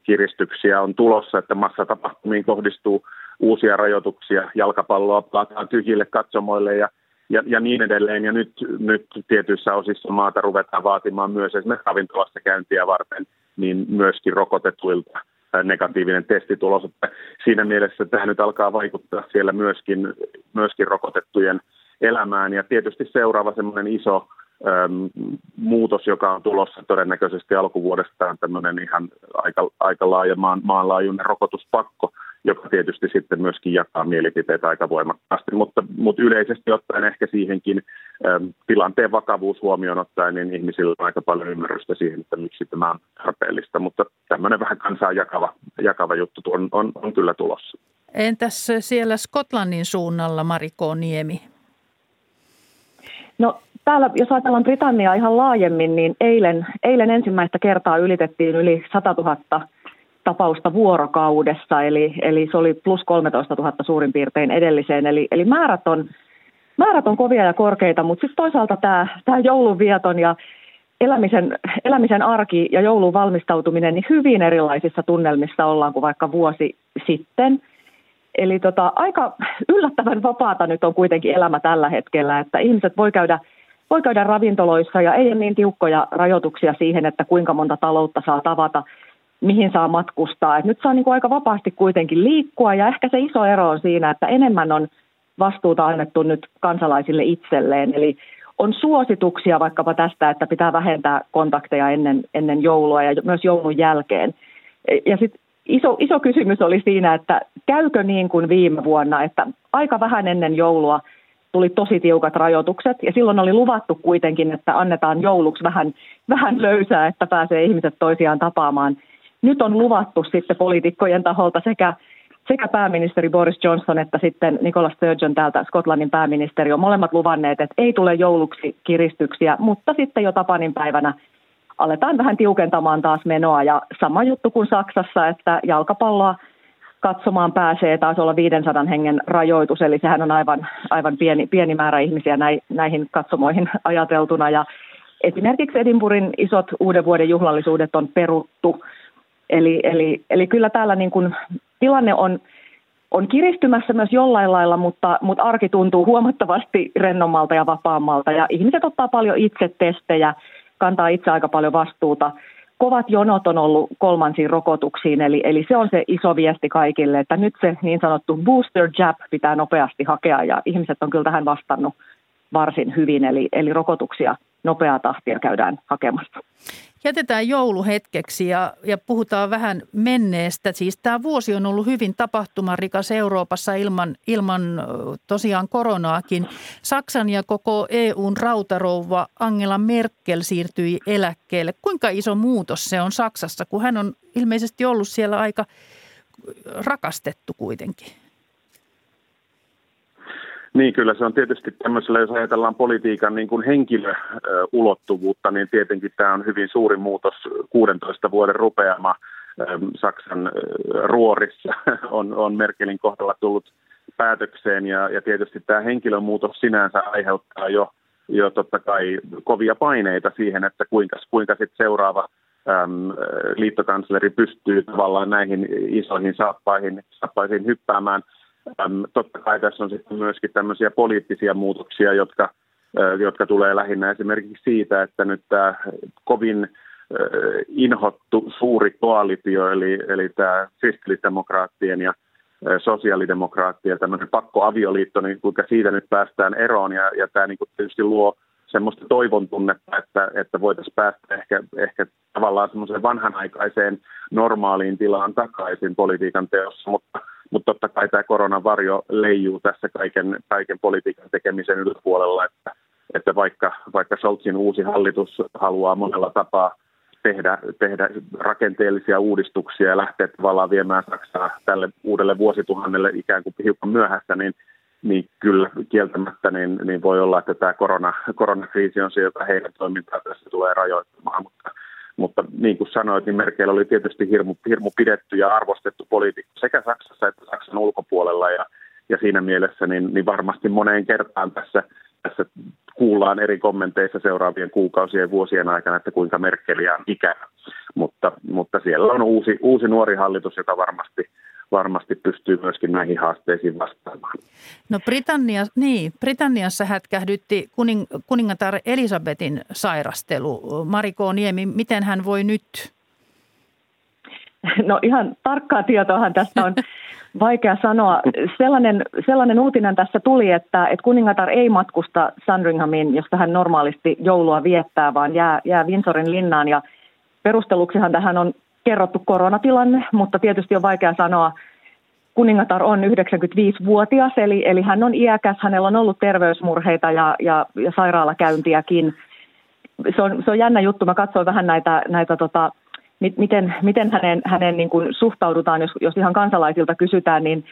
Speaker 8: kiristyksiä on tulossa, että massatapahtumiin kohdistuu uusia rajoituksia, jalkapalloa palataan tyhjille katsomoille ja ja, ja niin edelleen. Ja nyt, nyt tietyissä osissa maata ruvetaan vaatimaan myös esimerkiksi ravintolassa käyntiä varten niin myöskin rokotetuilta negatiivinen testitulos. Että siinä mielessä tämä nyt alkaa vaikuttaa siellä myöskin, myöskin rokotettujen elämään. Ja tietysti seuraava semmoinen iso äm, muutos, joka on tulossa todennäköisesti alkuvuodesta, on tämmöinen ihan aika, aika laaja maan, maanlaajuinen rokotuspakko, joka tietysti sitten myöskin jakaa mielipiteitä aika voimakkaasti, mutta, mutta yleisesti ottaen ehkä siihenkin äm, tilanteen vakavuus huomioon ottaen, niin ihmisillä on aika paljon ymmärrystä siihen, että miksi tämä on tarpeellista, mutta tämmöinen vähän kansaa jakava, jakava juttu on, on, on kyllä tulossa.
Speaker 2: Entäs siellä Skotlannin suunnalla, Mariko Niemi?
Speaker 7: No täällä, jos ajatellaan Britanniaa ihan laajemmin, niin eilen, eilen ensimmäistä kertaa ylitettiin yli 100 000 tapausta vuorokaudessa, eli, eli se oli plus 13 000 suurin piirtein edelliseen. Eli, eli määrät, on, määrät on kovia ja korkeita, mutta sitten toisaalta tämä, tämä joulunvieton ja elämisen, elämisen arki ja joulun valmistautuminen, niin hyvin erilaisissa tunnelmissa ollaan kuin vaikka vuosi sitten. Eli tota, aika yllättävän vapaata nyt on kuitenkin elämä tällä hetkellä, että ihmiset voi käydä – voi käydä ravintoloissa ja ei ole niin tiukkoja rajoituksia siihen, että kuinka monta taloutta saa tavata, mihin saa matkustaa. Et nyt saa niin kuin aika vapaasti kuitenkin liikkua ja ehkä se iso ero on siinä, että enemmän on vastuuta annettu nyt kansalaisille itselleen. Eli on suosituksia vaikkapa tästä, että pitää vähentää kontakteja ennen, ennen joulua ja myös joulun jälkeen. Ja sitten iso, iso kysymys oli siinä, että käykö niin kuin viime vuonna, että aika vähän ennen joulua – tuli tosi tiukat rajoitukset ja silloin oli luvattu kuitenkin, että annetaan jouluksi vähän, vähän löysää, että pääsee ihmiset toisiaan tapaamaan. Nyt on luvattu sitten poliitikkojen taholta sekä, sekä pääministeri Boris Johnson että sitten Nicola Sturgeon täältä Skotlannin pääministeri on molemmat luvanneet, että ei tule jouluksi kiristyksiä, mutta sitten jo Tapanin päivänä aletaan vähän tiukentamaan taas menoa ja sama juttu kuin Saksassa, että jalkapalloa katsomaan pääsee taas olla 500 hengen rajoitus, eli sehän on aivan, aivan pieni, pieni määrä ihmisiä näihin katsomoihin ajateltuna. Ja esimerkiksi Edinburghin isot uuden vuoden juhlallisuudet on peruttu, eli, eli, eli kyllä täällä niin kuin tilanne on, on kiristymässä myös jollain lailla, mutta, mutta arki tuntuu huomattavasti rennommalta ja vapaammalta, ja ihmiset ottaa paljon itse testejä, kantaa itse aika paljon vastuuta – kovat jonot on ollut kolmansiin rokotuksiin, eli, eli se on se iso viesti kaikille, että nyt se niin sanottu booster jab pitää nopeasti hakea, ja ihmiset on kyllä tähän vastannut, varsin hyvin, eli, eli rokotuksia nopeaa tahtia käydään hakemassa.
Speaker 2: Jätetään joulu hetkeksi ja, ja puhutaan vähän menneestä. Siis tämä vuosi on ollut hyvin tapahtumarikas Euroopassa ilman, ilman tosiaan koronaakin. Saksan ja koko EUn rautarouva Angela Merkel siirtyi eläkkeelle. Kuinka iso muutos se on Saksassa, kun hän on ilmeisesti ollut siellä aika rakastettu kuitenkin?
Speaker 8: Niin, kyllä se on tietysti tämmöisellä, jos ajatellaan politiikan niin kuin henkilöulottuvuutta, niin tietenkin tämä on hyvin suuri muutos 16 vuoden rupeama Saksan ruorissa. On, on Merkelin kohdalla tullut päätökseen ja, ja tietysti tämä henkilömuutos sinänsä aiheuttaa jo, jo totta kai kovia paineita siihen, että kuinka, kuinka sitten seuraava äm, liittokansleri pystyy tavallaan näihin isoihin saappaihin, saappaihin hyppäämään – Ähm, totta kai tässä on sitten myöskin tämmöisiä poliittisia muutoksia, jotka, jotka tulee lähinnä esimerkiksi siitä, että nyt tämä kovin inhottu suuri koalitio, eli, eli tämä kristillisdemokraattien ja sosiaalidemokraattien tämmöinen pakkoavioliitto, niin kuinka siitä nyt päästään eroon, ja, ja tämä niin tietysti luo semmoista toivon tunnetta, että, että voitaisiin päästä ehkä, ehkä tavallaan semmoiseen vanhanaikaiseen normaaliin tilaan takaisin politiikan teossa, mutta – mutta totta kai tämä koronavarjo leijuu tässä kaiken, kaiken politiikan tekemisen yläpuolella, että, että vaikka, vaikka Scholzin uusi hallitus haluaa monella tapaa tehdä, tehdä rakenteellisia uudistuksia ja lähteä tavallaan viemään Saksaa tälle uudelle vuosituhannelle ikään kuin hiukan myöhässä, niin, niin kyllä kieltämättä niin, niin voi olla, että tämä korona, koronakriisi on se, joka heidän toimintaa tässä tulee rajoittamaan, mutta mutta niin kuin sanoit, niin Merkel oli tietysti hirmu, hirmu pidetty ja arvostettu poliitikko sekä Saksassa että Saksan ulkopuolella. Ja, ja siinä mielessä niin, niin varmasti moneen kertaan tässä, tässä kuullaan eri kommenteissa seuraavien kuukausien ja vuosien aikana, että kuinka Merkeliä on ikä. Mutta, mutta siellä on uusi, uusi nuori hallitus, joka varmasti varmasti pystyy myöskin näihin haasteisiin vastaamaan.
Speaker 2: No Britannia, niin, Britanniassa hätkähdytti kuning, kuningatar Elisabetin sairastelu. Mariko Niemi, miten hän voi nyt?
Speaker 7: No ihan tarkkaa tietoahan tästä on vaikea sanoa. Sellainen, sellainen uutinen tässä tuli, että, että kuningatar ei matkusta Sandringhamiin, josta hän normaalisti joulua viettää, vaan jää, jää Windsorin linnaan. Ja perusteluksihan tähän on kerrottu koronatilanne, mutta tietysti on vaikea sanoa, kuningatar on 95-vuotias, eli, eli hän on iäkäs, hänellä on ollut terveysmurheita ja, ja, ja sairaalakäyntiäkin. Se on, se on jännä juttu, mä katsoin vähän näitä, näitä tota, miten, miten hänen, hänen niin kuin suhtaudutaan, jos, jos ihan kansalaisilta kysytään, niin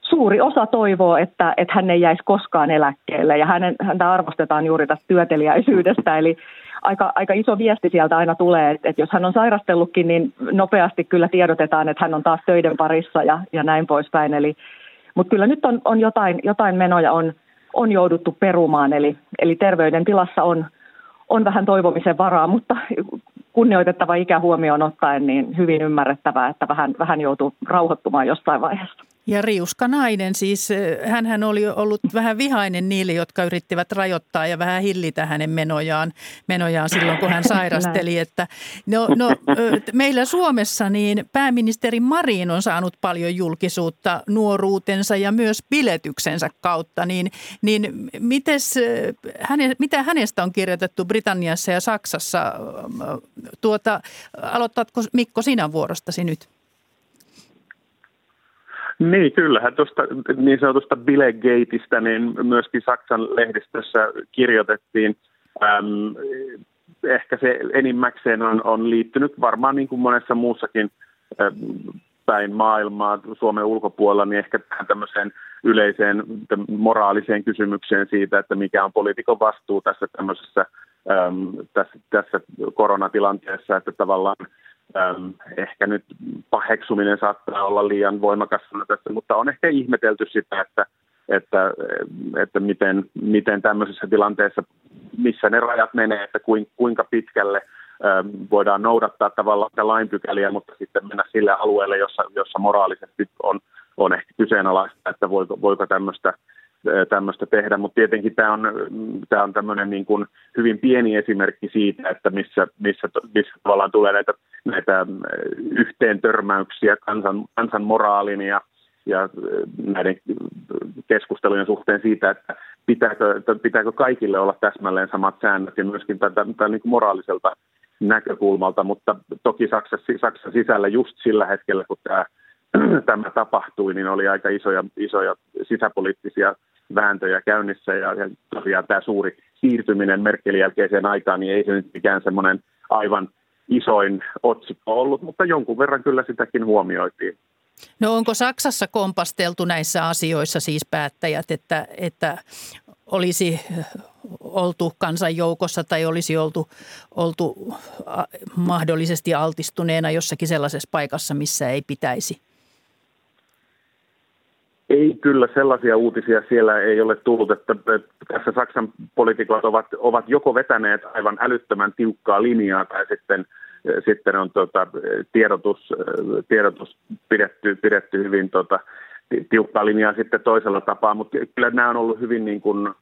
Speaker 7: suuri osa toivoo, että, että hän ei jäisi koskaan eläkkeelle. Ja hänen, häntä arvostetaan juuri tästä työtelijäisyydestä, eli aika, aika iso viesti sieltä aina tulee, että, että jos hän on sairastellutkin, niin nopeasti kyllä tiedotetaan, että hän on taas töiden parissa ja, ja näin poispäin. Eli, mutta kyllä nyt on, on jotain, jotain menoja on, on jouduttu perumaan, eli, eli terveydentilassa on, on vähän toivomisen varaa, mutta kunnioitettava ikä huomioon ottaen, niin hyvin ymmärrettävää, että vähän, vähän joutuu rauhoittumaan jostain vaiheessa.
Speaker 2: Ja riuska nainen, siis hän oli ollut vähän vihainen niille, jotka yrittivät rajoittaa ja vähän hillitä hänen menojaan, menojaan silloin, kun hän sairasteli. Että no, no, meillä Suomessa niin pääministeri Marin on saanut paljon julkisuutta nuoruutensa ja myös biletyksensä kautta. Niin, niin mites, häne, mitä hänestä on kirjoitettu Britanniassa ja Saksassa? Tuota, aloitatko Mikko sinä vuorostasi nyt?
Speaker 8: Niin, kyllähän tuosta niin sanotusta Bilegateista niin myöskin Saksan lehdistössä kirjoitettiin. Ähm, ehkä se enimmäkseen on, on liittynyt varmaan niin kuin monessa muussakin ähm, päin maailmaa Suomen ulkopuolella, niin ehkä tämmöiseen yleiseen moraaliseen kysymykseen siitä, että mikä on poliitikon vastuu tässä tämmöisessä ähm, tässä, tässä koronatilanteessa, että tavallaan Ähm, ehkä nyt paheksuminen saattaa olla liian voimakas tässä, mutta on ehkä ihmetelty sitä, että, että, että miten, miten tämmöisessä tilanteessa, missä ne rajat menee, että kuinka pitkälle voidaan noudattaa tavallaan lainpykäliä, mutta sitten mennä sille alueelle, jossa, jossa moraalisesti on, on ehkä kyseenalaista, että voiko, voiko tämmöistä tämmöistä tehdä, mutta tietenkin tämä on, tämä on tämmöinen niin kuin hyvin pieni esimerkki siitä, että missä, missä, missä tavallaan tulee näitä, näitä yhteen törmäyksiä kansan, kansan moraalin ja, ja näiden keskustelujen suhteen siitä, että pitääkö, että pitääkö kaikille olla täsmälleen samat säännöt ja myöskin tätä, tätä niin kuin moraaliselta näkökulmalta, mutta toki Saksassa, Saksan sisällä just sillä hetkellä, kun tämä, tämä tapahtui, niin oli aika isoja, isoja sisäpoliittisia vääntöjä käynnissä ja, ja tosiaan tämä suuri siirtyminen Merkelin jälkeiseen aikaan, niin ei se nyt mikään semmoinen aivan isoin otsikko ollut, mutta jonkun verran kyllä sitäkin huomioitiin.
Speaker 2: No onko Saksassa kompasteltu näissä asioissa siis päättäjät, että, että olisi oltu kansanjoukossa tai olisi oltu, oltu mahdollisesti altistuneena jossakin sellaisessa paikassa, missä ei pitäisi?
Speaker 8: Ei kyllä sellaisia uutisia siellä ei ole tullut, että tässä Saksan poliitikot ovat, ovat joko vetäneet aivan älyttömän tiukkaa linjaa tai sitten, sitten on tuota, tiedotus, tiedotus pidetty, pidetty hyvin tuota, tiukkaa linjaa sitten toisella tapaa, mutta kyllä nämä on ollut hyvin niin kuin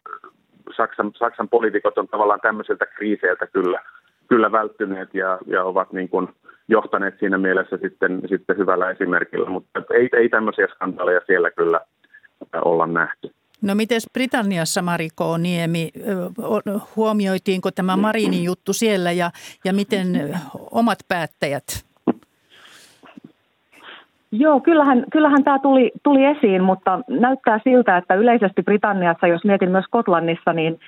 Speaker 8: Saksan, Saksan poliitikot on tavallaan tämmöisiltä kriiseiltä kyllä, kyllä välttyneet ja, ja ovat niin kuin johtaneet siinä mielessä sitten, sitten hyvällä esimerkillä, mutta ei, ei tämmöisiä skandaaleja siellä kyllä olla nähty.
Speaker 2: No miten Britanniassa, Mariko Niemi, huomioitiinko tämä Marinin juttu siellä ja, ja miten omat päättäjät
Speaker 7: Joo, kyllähän, kyllähän tämä tuli, tuli esiin, mutta näyttää siltä, että yleisesti Britanniassa, jos mietin myös Skotlannissa, niin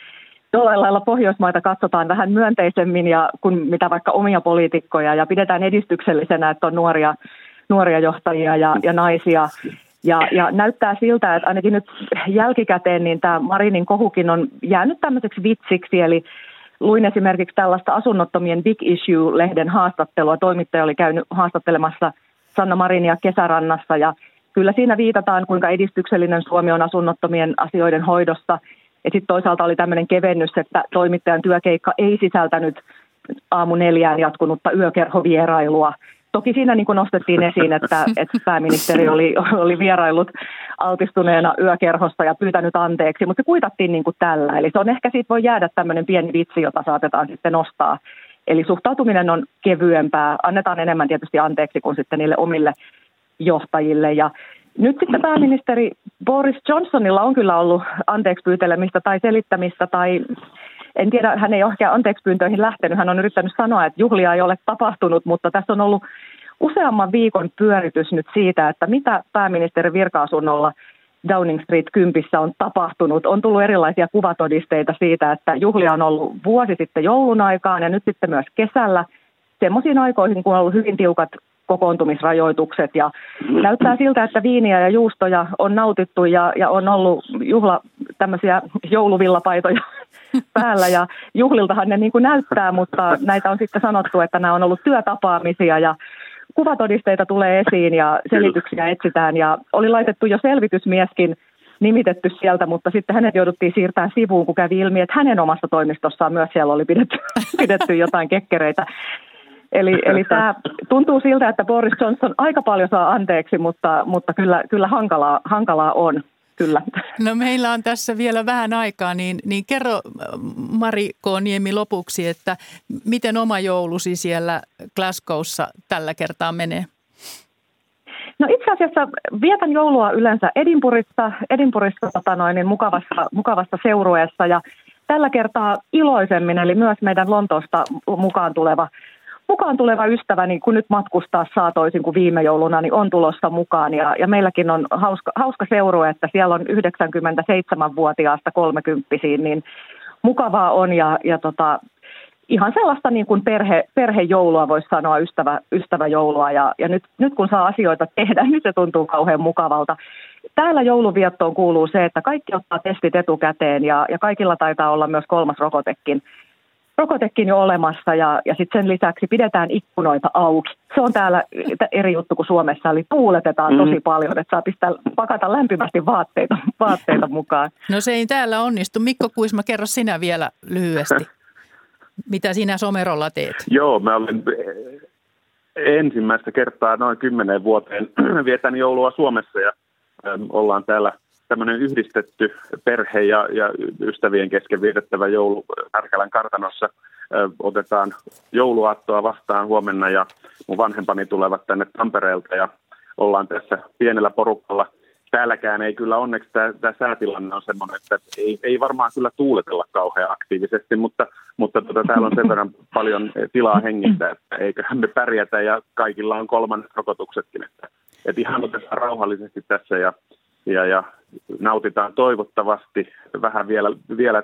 Speaker 7: jollain lailla Pohjoismaita katsotaan vähän myönteisemmin ja kuin mitä vaikka omia poliitikkoja ja pidetään edistyksellisenä, että on nuoria, nuoria johtajia ja, ja naisia. Ja, ja näyttää siltä, että ainakin nyt jälkikäteen niin tämä Marinin kohukin on jäänyt tämmöiseksi vitsiksi, eli luin esimerkiksi tällaista asunnottomien Big Issue-lehden haastattelua. Toimittaja oli käynyt haastattelemassa – Sanna Marinia kesärannassa ja kyllä siinä viitataan, kuinka edistyksellinen Suomi on asunnottomien asioiden hoidossa. Ja sitten toisaalta oli tämmöinen kevennys, että toimittajan työkeikka ei sisältänyt aamu neljään jatkunutta yökerhovierailua. Toki siinä niin nostettiin esiin, että, että pääministeri oli, oli vierailut altistuneena yökerhossa ja pyytänyt anteeksi, mutta se kuitattiin niin kuin tällä. Eli se on ehkä siitä voi jäädä tämmöinen pieni vitsi, jota saatetaan sitten nostaa Eli suhtautuminen on kevyempää, annetaan enemmän tietysti anteeksi kuin sitten niille omille johtajille. Ja nyt sitten pääministeri Boris Johnsonilla on kyllä ollut anteeksi pyytelemistä tai selittämistä tai en tiedä, hän ei ole ehkä anteeksi pyyntöihin lähtenyt. Hän on yrittänyt sanoa, että juhlia ei ole tapahtunut, mutta tässä on ollut useamman viikon pyöritys nyt siitä, että mitä pääministeri virka-asunnolla – Downing Street 10 on tapahtunut. On tullut erilaisia kuvatodisteita siitä, että juhlia on ollut vuosi sitten joulun aikaan ja nyt sitten myös kesällä semmoisiin aikoihin, kun on ollut hyvin tiukat kokoontumisrajoitukset. Ja näyttää siltä, että viiniä ja juustoja on nautittu ja, ja on ollut juhla tämmöisiä jouluvillapaitoja päällä. Ja juhliltahan ne niin kuin näyttää, mutta näitä on sitten sanottu, että nämä on ollut työtapaamisia. Ja kuvatodisteita tulee esiin ja selityksiä etsitään. Ja oli laitettu jo selvitysmieskin nimitetty sieltä, mutta sitten hänet jouduttiin siirtämään sivuun, kun kävi ilmi, että hänen omassa toimistossaan myös siellä oli pidetty, pidetty jotain kekkereitä. Eli, eli tämä tuntuu siltä, että Boris Johnson aika paljon saa anteeksi, mutta, mutta kyllä, kyllä hankalaa, hankalaa on kyllä.
Speaker 2: No meillä on tässä vielä vähän aikaa, niin, niin kerro Mari Kooniemi lopuksi, että miten oma joulusi siellä Glasgowssa tällä kertaa menee?
Speaker 7: No itse asiassa vietän joulua yleensä Edinburghissa, Edinburghissa tota noin, niin mukavassa, mukavassa seurueessa ja tällä kertaa iloisemmin, eli myös meidän Lontoosta mukaan tuleva mukaan tuleva ystäväni, kun nyt matkustaa saa toisin kuin viime jouluna, niin on tulossa mukaan. Ja, ja meilläkin on hauska, hauska seuru, että siellä on 97-vuotiaasta 30 niin mukavaa on ja, ja tota, ihan sellaista niin kuin perhe, perhejoulua voisi sanoa, ystävä, ystäväjoulua. Ja, ja nyt, nyt kun saa asioita tehdä, nyt se tuntuu kauhean mukavalta. Täällä jouluviettoon kuuluu se, että kaikki ottaa testit etukäteen ja, ja kaikilla taitaa olla myös kolmas rokotekin rokotekin jo olemassa ja, ja sitten sen lisäksi pidetään ikkunoita auki. Se on täällä eri juttu kuin Suomessa, eli tuuletetaan tosi mm. paljon, että saa pistää, pakata lämpimästi vaatteita, vaatteita mukaan.
Speaker 2: No se ei täällä onnistu. Mikko Kuisma, kerro sinä vielä lyhyesti. Mitä sinä Somerolla teet?
Speaker 8: Joo, mä olen ensimmäistä kertaa noin kymmenen vuoteen vietän joulua Suomessa ja ollaan täällä – tämmöinen yhdistetty perhe ja, ja ystävien kesken vietettävä joulu Härkälän kartanossa. Otetaan jouluaattoa vastaan huomenna ja mun vanhempani tulevat tänne Tampereelta ja ollaan tässä pienellä porukalla täälläkään ei kyllä onneksi tämä, tämä säätilanne on sellainen, että ei, ei varmaan kyllä tuuletella kauhean aktiivisesti, mutta, mutta tota, täällä on sen verran paljon tilaa hengittää, että eiköhän me pärjätä ja kaikilla on kolmannet rokotuksetkin, että, että ihan otetaan rauhallisesti tässä ja, ja, ja nautitaan toivottavasti vähän vielä, vielä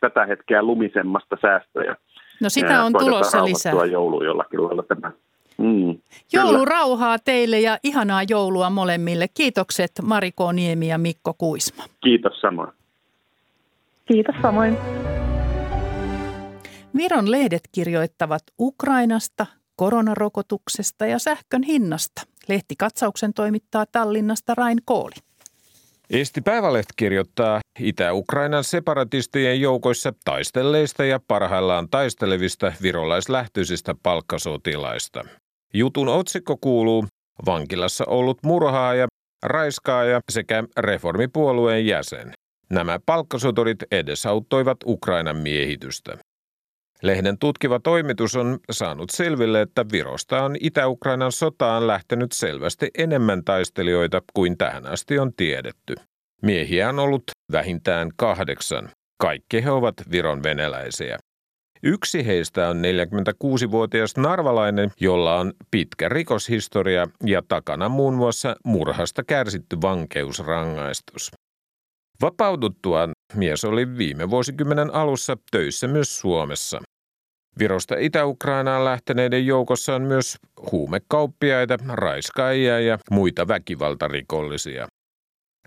Speaker 8: tätä hetkeä lumisemmasta säästöjä.
Speaker 2: No sitä on tulossa lisää.
Speaker 8: joulu jollakin lailla tämä Mm,
Speaker 2: Joulurauhaa teille ja ihanaa joulua molemmille. Kiitokset Mariko Niemi ja Mikko Kuisma.
Speaker 8: Kiitos samoin.
Speaker 7: Kiitos samoin.
Speaker 2: Viron lehdet kirjoittavat Ukrainasta, koronarokotuksesta ja sähkön hinnasta. Lehtikatsauksen toimittaa Tallinnasta Rain Kooli.
Speaker 9: Eesti Päiväleht kirjoittaa Itä-Ukrainan separatistien joukoissa taistelleista ja parhaillaan taistelevista virolaislähtöisistä palkkasotilaista. Jutun otsikko kuuluu Vankilassa ollut murhaaja, raiskaaja sekä reformipuolueen jäsen. Nämä palkkasoturit edesauttoivat Ukrainan miehitystä. Lehden tutkiva toimitus on saanut selville, että Virosta on Itä-Ukrainan sotaan lähtenyt selvästi enemmän taistelijoita kuin tähän asti on tiedetty. Miehiä on ollut vähintään kahdeksan. Kaikki he ovat Viron venäläisiä. Yksi heistä on 46-vuotias narvalainen, jolla on pitkä rikoshistoria ja takana muun muassa murhasta kärsitty vankeusrangaistus. Vapauduttuaan mies oli viime vuosikymmenen alussa töissä myös Suomessa. Virosta Itä-Ukrainaan lähteneiden joukossa on myös huumekauppiaita, raiskaajia ja muita väkivaltarikollisia.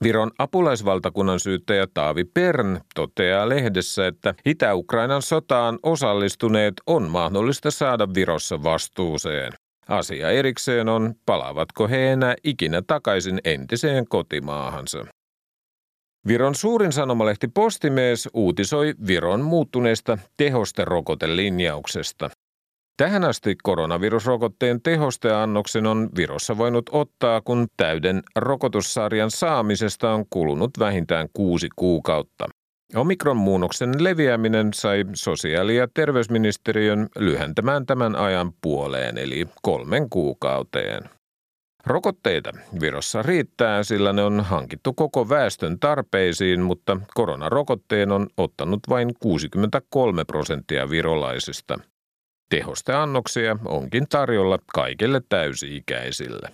Speaker 9: Viron apulaisvaltakunnan syyttäjä Taavi Pern toteaa lehdessä, että Itä-Ukrainan sotaan osallistuneet on mahdollista saada Virossa vastuuseen. Asia erikseen on, palaavatko he enää ikinä takaisin entiseen kotimaahansa. Viron suurin sanomalehti Postimees uutisoi Viron muuttuneesta tehosterokotelinjauksesta. Tähän asti koronavirusrokotteen tehosteannoksen on Virossa voinut ottaa, kun täyden rokotussarjan saamisesta on kulunut vähintään kuusi kuukautta. Omikron-muunnoksen leviäminen sai sosiaali- ja terveysministeriön lyhentämään tämän ajan puoleen, eli kolmen kuukauteen. Rokotteita Virossa riittää, sillä ne on hankittu koko väestön tarpeisiin, mutta koronarokotteen on ottanut vain 63 prosenttia virolaisista. Tehosteannoksia onkin tarjolla kaikille täysi-ikäisille.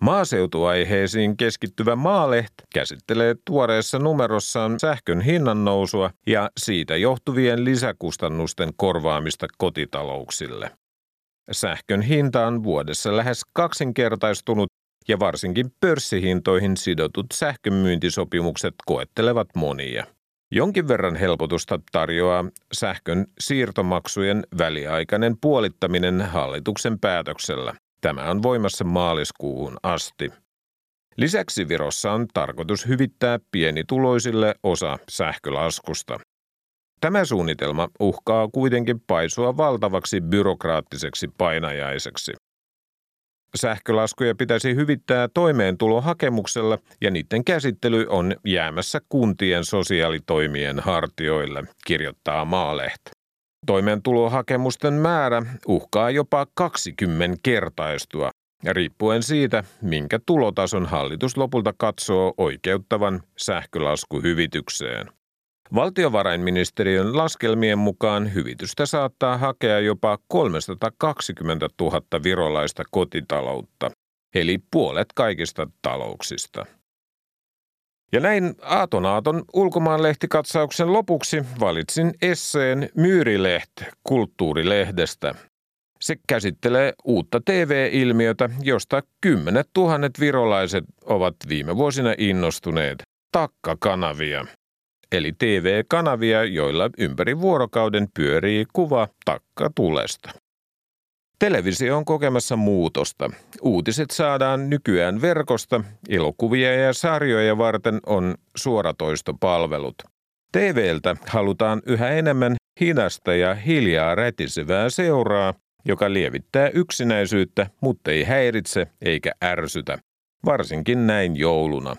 Speaker 9: Maaseutuaiheisiin keskittyvä Maaleht käsittelee tuoreessa numerossaan sähkön hinnan nousua ja siitä johtuvien lisäkustannusten korvaamista kotitalouksille. Sähkön hinta on vuodessa lähes kaksinkertaistunut ja varsinkin pörssihintoihin sidotut sähkönmyyntisopimukset koettelevat monia. Jonkin verran helpotusta tarjoaa sähkön siirtomaksujen väliaikainen puolittaminen hallituksen päätöksellä. Tämä on voimassa maaliskuuhun asti. Lisäksi Virossa on tarkoitus hyvittää pienituloisille osa sähkölaskusta. Tämä suunnitelma uhkaa kuitenkin paisua valtavaksi byrokraattiseksi painajaiseksi. Sähkölaskuja pitäisi hyvittää toimeentulohakemuksella ja niiden käsittely on jäämässä kuntien sosiaalitoimien hartioille, kirjoittaa Maalehti. Toimeentulohakemusten määrä uhkaa jopa 20 kertaistua, riippuen siitä, minkä tulotason hallitus lopulta katsoo oikeuttavan sähkölaskuhyvitykseen. Valtiovarainministeriön laskelmien mukaan hyvitystä saattaa hakea jopa 320 000 virolaista kotitaloutta, eli puolet kaikista talouksista. Ja näin Aatonaaton ulkomaanlehtikatsauksen lopuksi valitsin esseen Myyrileht kulttuurilehdestä. Se käsittelee uutta TV-ilmiötä, josta kymmenet tuhannet virolaiset ovat viime vuosina innostuneet, takkakanavia eli TV-kanavia, joilla ympäri vuorokauden pyörii kuva takkatulesta. Televisio on kokemassa muutosta. Uutiset saadaan nykyään verkosta, elokuvia ja sarjoja varten on suoratoistopalvelut. TVltä halutaan yhä enemmän hidasta ja hiljaa rätisevää seuraa, joka lievittää yksinäisyyttä, mutta ei häiritse eikä ärsytä, varsinkin näin jouluna.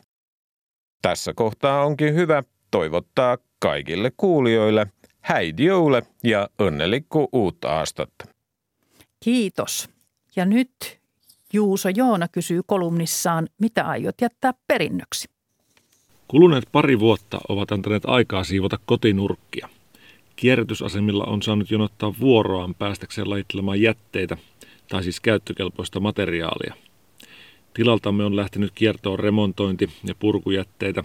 Speaker 9: Tässä kohtaa onkin hyvä toivottaa kaikille kuulijoille häidi joule ja onnellikku uutta aastatta.
Speaker 2: Kiitos. Ja nyt Juuso Joona kysyy kolumnissaan, mitä aiot jättää perinnöksi.
Speaker 10: Kuluneet pari vuotta ovat antaneet aikaa siivota kotinurkkia. Kierrätysasemilla on saanut jonottaa vuoroaan päästäkseen lajittelemaan jätteitä, tai siis käyttökelpoista materiaalia. Tilaltamme on lähtenyt kiertoon remontointi- ja purkujätteitä,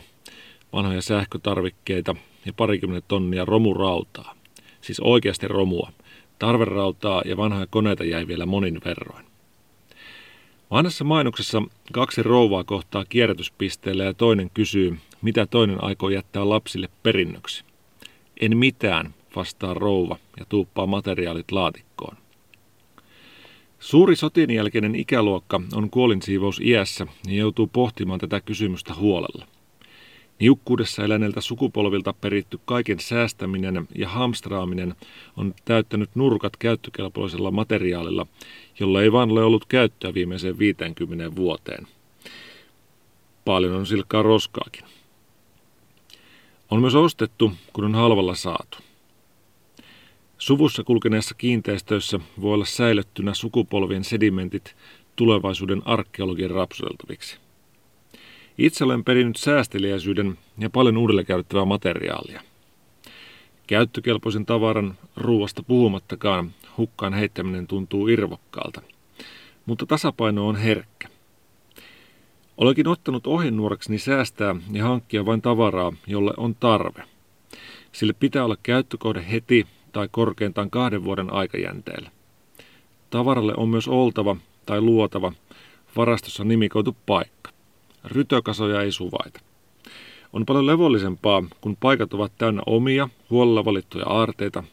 Speaker 10: vanhoja sähkötarvikkeita ja parikymmentä tonnia romurautaa. Siis oikeasti romua. Tarverautaa ja vanhoja koneita jäi vielä monin verroin. Vanhassa mainoksessa kaksi rouvaa kohtaa kierrätyspisteellä ja toinen kysyy, mitä toinen aikoo jättää lapsille perinnöksi. En mitään, vastaa rouva ja tuuppaa materiaalit laatikkoon. Suuri sotien jälkeinen ikäluokka on kuolinsiivous iässä ja joutuu pohtimaan tätä kysymystä huolella. Niukkuudessa eläneiltä sukupolvilta peritty kaiken säästäminen ja hamstraaminen on täyttänyt nurkat käyttökelpoisella materiaalilla, jolla ei vaan ole ollut käyttöä viimeiseen 50 vuoteen. Paljon on silkkaa roskaakin. On myös ostettu, kun on halvalla saatu. Suvussa kulkeneessa kiinteistöissä voi olla säilyttynä sukupolvien sedimentit tulevaisuuden arkeologian rapsudeltaviksi. Itse olen perinnyt säästeliäisyyden ja paljon uudelleen käytettävää materiaalia. Käyttökelpoisen tavaran ruuasta puhumattakaan hukkaan heittäminen tuntuu irvokkaalta, mutta tasapaino on herkkä. Olenkin ottanut ohjenuorekseni säästää ja hankkia vain tavaraa, jolle on tarve. Sille pitää olla käyttökohde heti tai korkeintaan kahden vuoden aikajänteellä. Tavaralle on myös oltava tai luotava varastossa nimikoitu paikka. Rytökasoja ei suvaita. On paljon levollisempaa, kun paikat ovat täynnä omia, huolella valittuja aarteita,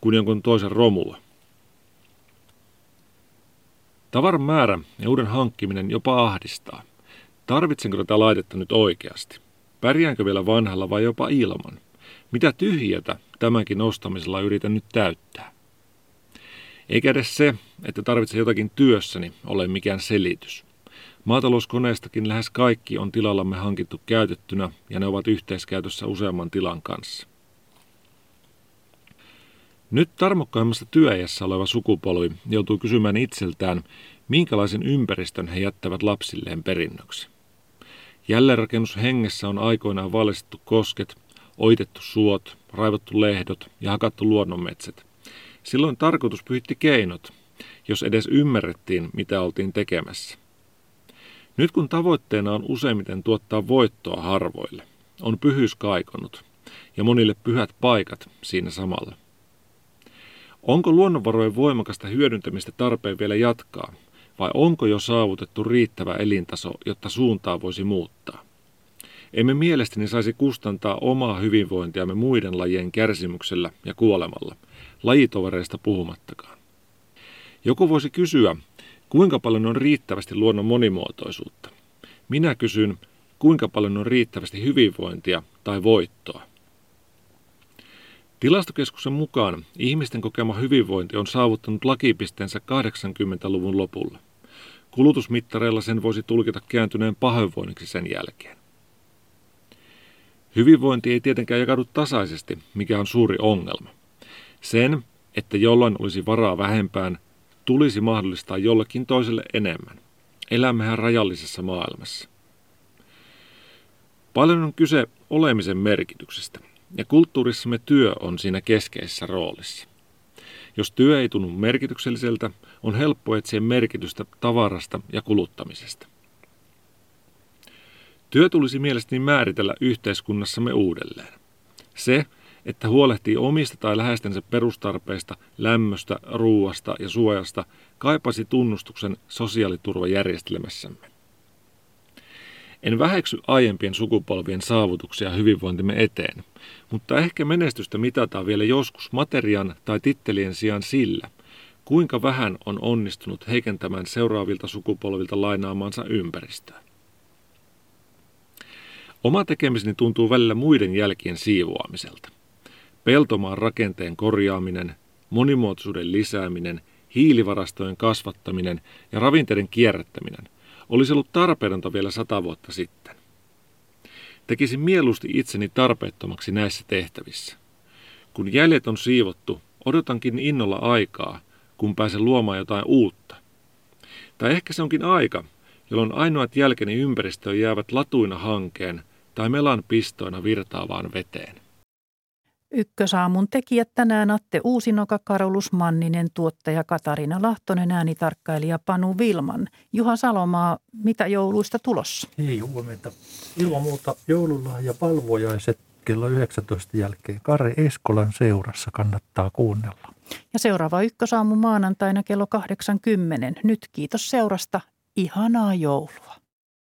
Speaker 10: kuin jonkun toisen romua. Tavaran määrä ja uuden hankkiminen jopa ahdistaa. Tarvitsenko tätä laitetta nyt oikeasti? Pärjäänkö vielä vanhalla vai jopa ilman? Mitä tyhjätä tämänkin ostamisella yritän nyt täyttää? Eikä edes se, että tarvitsen jotakin työssäni, ole mikään selitys. Maatalouskoneestakin lähes kaikki on tilallamme hankittu käytettynä ja ne ovat yhteiskäytössä useamman tilan kanssa. Nyt tarmokkaimmassa työajassa oleva sukupolvi joutuu kysymään itseltään, minkälaisen ympäristön he jättävät lapsilleen perinnöksi. Jälleenrakennus hengessä on aikoinaan valistettu kosket, oitettu suot, raivottu lehdot ja hakattu luonnonmetsät. Silloin tarkoitus pyhitti keinot, jos edes ymmärrettiin, mitä oltiin tekemässä. Nyt kun tavoitteena on useimmiten tuottaa voittoa harvoille, on pyhyys kaikonut ja monille pyhät paikat siinä samalla. Onko luonnonvarojen voimakasta hyödyntämistä tarpeen vielä jatkaa, vai onko jo saavutettu riittävä elintaso, jotta suuntaa voisi muuttaa? Emme mielestäni saisi kustantaa omaa hyvinvointiamme muiden lajien kärsimyksellä ja kuolemalla, lajitovereista puhumattakaan. Joku voisi kysyä, kuinka paljon on riittävästi luonnon monimuotoisuutta? Minä kysyn, kuinka paljon on riittävästi hyvinvointia tai voittoa? Tilastokeskuksen mukaan ihmisten kokema hyvinvointi on saavuttanut lakipisteensä 80-luvun lopulla. Kulutusmittareilla sen voisi tulkita kääntyneen pahoinvoinniksi sen jälkeen. Hyvinvointi ei tietenkään jakaudu tasaisesti, mikä on suuri ongelma. Sen, että jollain olisi varaa vähempään, tulisi mahdollistaa jollekin toiselle enemmän. Elämmehän rajallisessa maailmassa. Paljon on kyse olemisen merkityksestä, ja kulttuurissamme työ on siinä keskeisessä roolissa. Jos työ ei tunnu merkitykselliseltä, on helppo etsiä merkitystä tavarasta ja kuluttamisesta. Työ tulisi mielestäni määritellä yhteiskunnassamme uudelleen. Se, että huolehtii omista tai läheistensä perustarpeista, lämmöstä, ruuasta ja suojasta, kaipasi tunnustuksen sosiaaliturvajärjestelmässämme. En väheksy aiempien sukupolvien saavutuksia hyvinvointimme eteen, mutta ehkä menestystä mitataan vielä joskus materian tai tittelien sijaan sillä, kuinka vähän on onnistunut heikentämään seuraavilta sukupolvilta lainaamansa ympäristöä. Oma tekemiseni tuntuu välillä muiden jälkien siivoamiselta. Peltomaan rakenteen korjaaminen, monimuotoisuuden lisääminen, hiilivarastojen kasvattaminen ja ravinteiden kierrättäminen olisi ollut tarpeetonta vielä sata vuotta sitten. Tekisin mieluusti itseni tarpeettomaksi näissä tehtävissä. Kun jäljet on siivottu, odotankin innolla aikaa, kun pääsen luomaan jotain uutta. Tai ehkä se onkin aika, jolloin ainoat jälkeni ympäristöön jäävät latuina hankeen tai melan pistoina virtaavaan veteen.
Speaker 2: Ykkösaamun tekijät tänään Atte Uusinoka, Karolus Manninen, tuottaja Katarina Lahtonen, äänitarkkailija Panu Vilman. Juha Salomaa, mitä jouluista tulossa?
Speaker 11: Ei huomenta. Ilman muuta joululla ja palvojaiset kello 19 jälkeen Kare Eskolan seurassa kannattaa kuunnella.
Speaker 2: Ja seuraava ykkösaamu maanantaina kello 80. Nyt kiitos seurasta. Ihanaa joulua.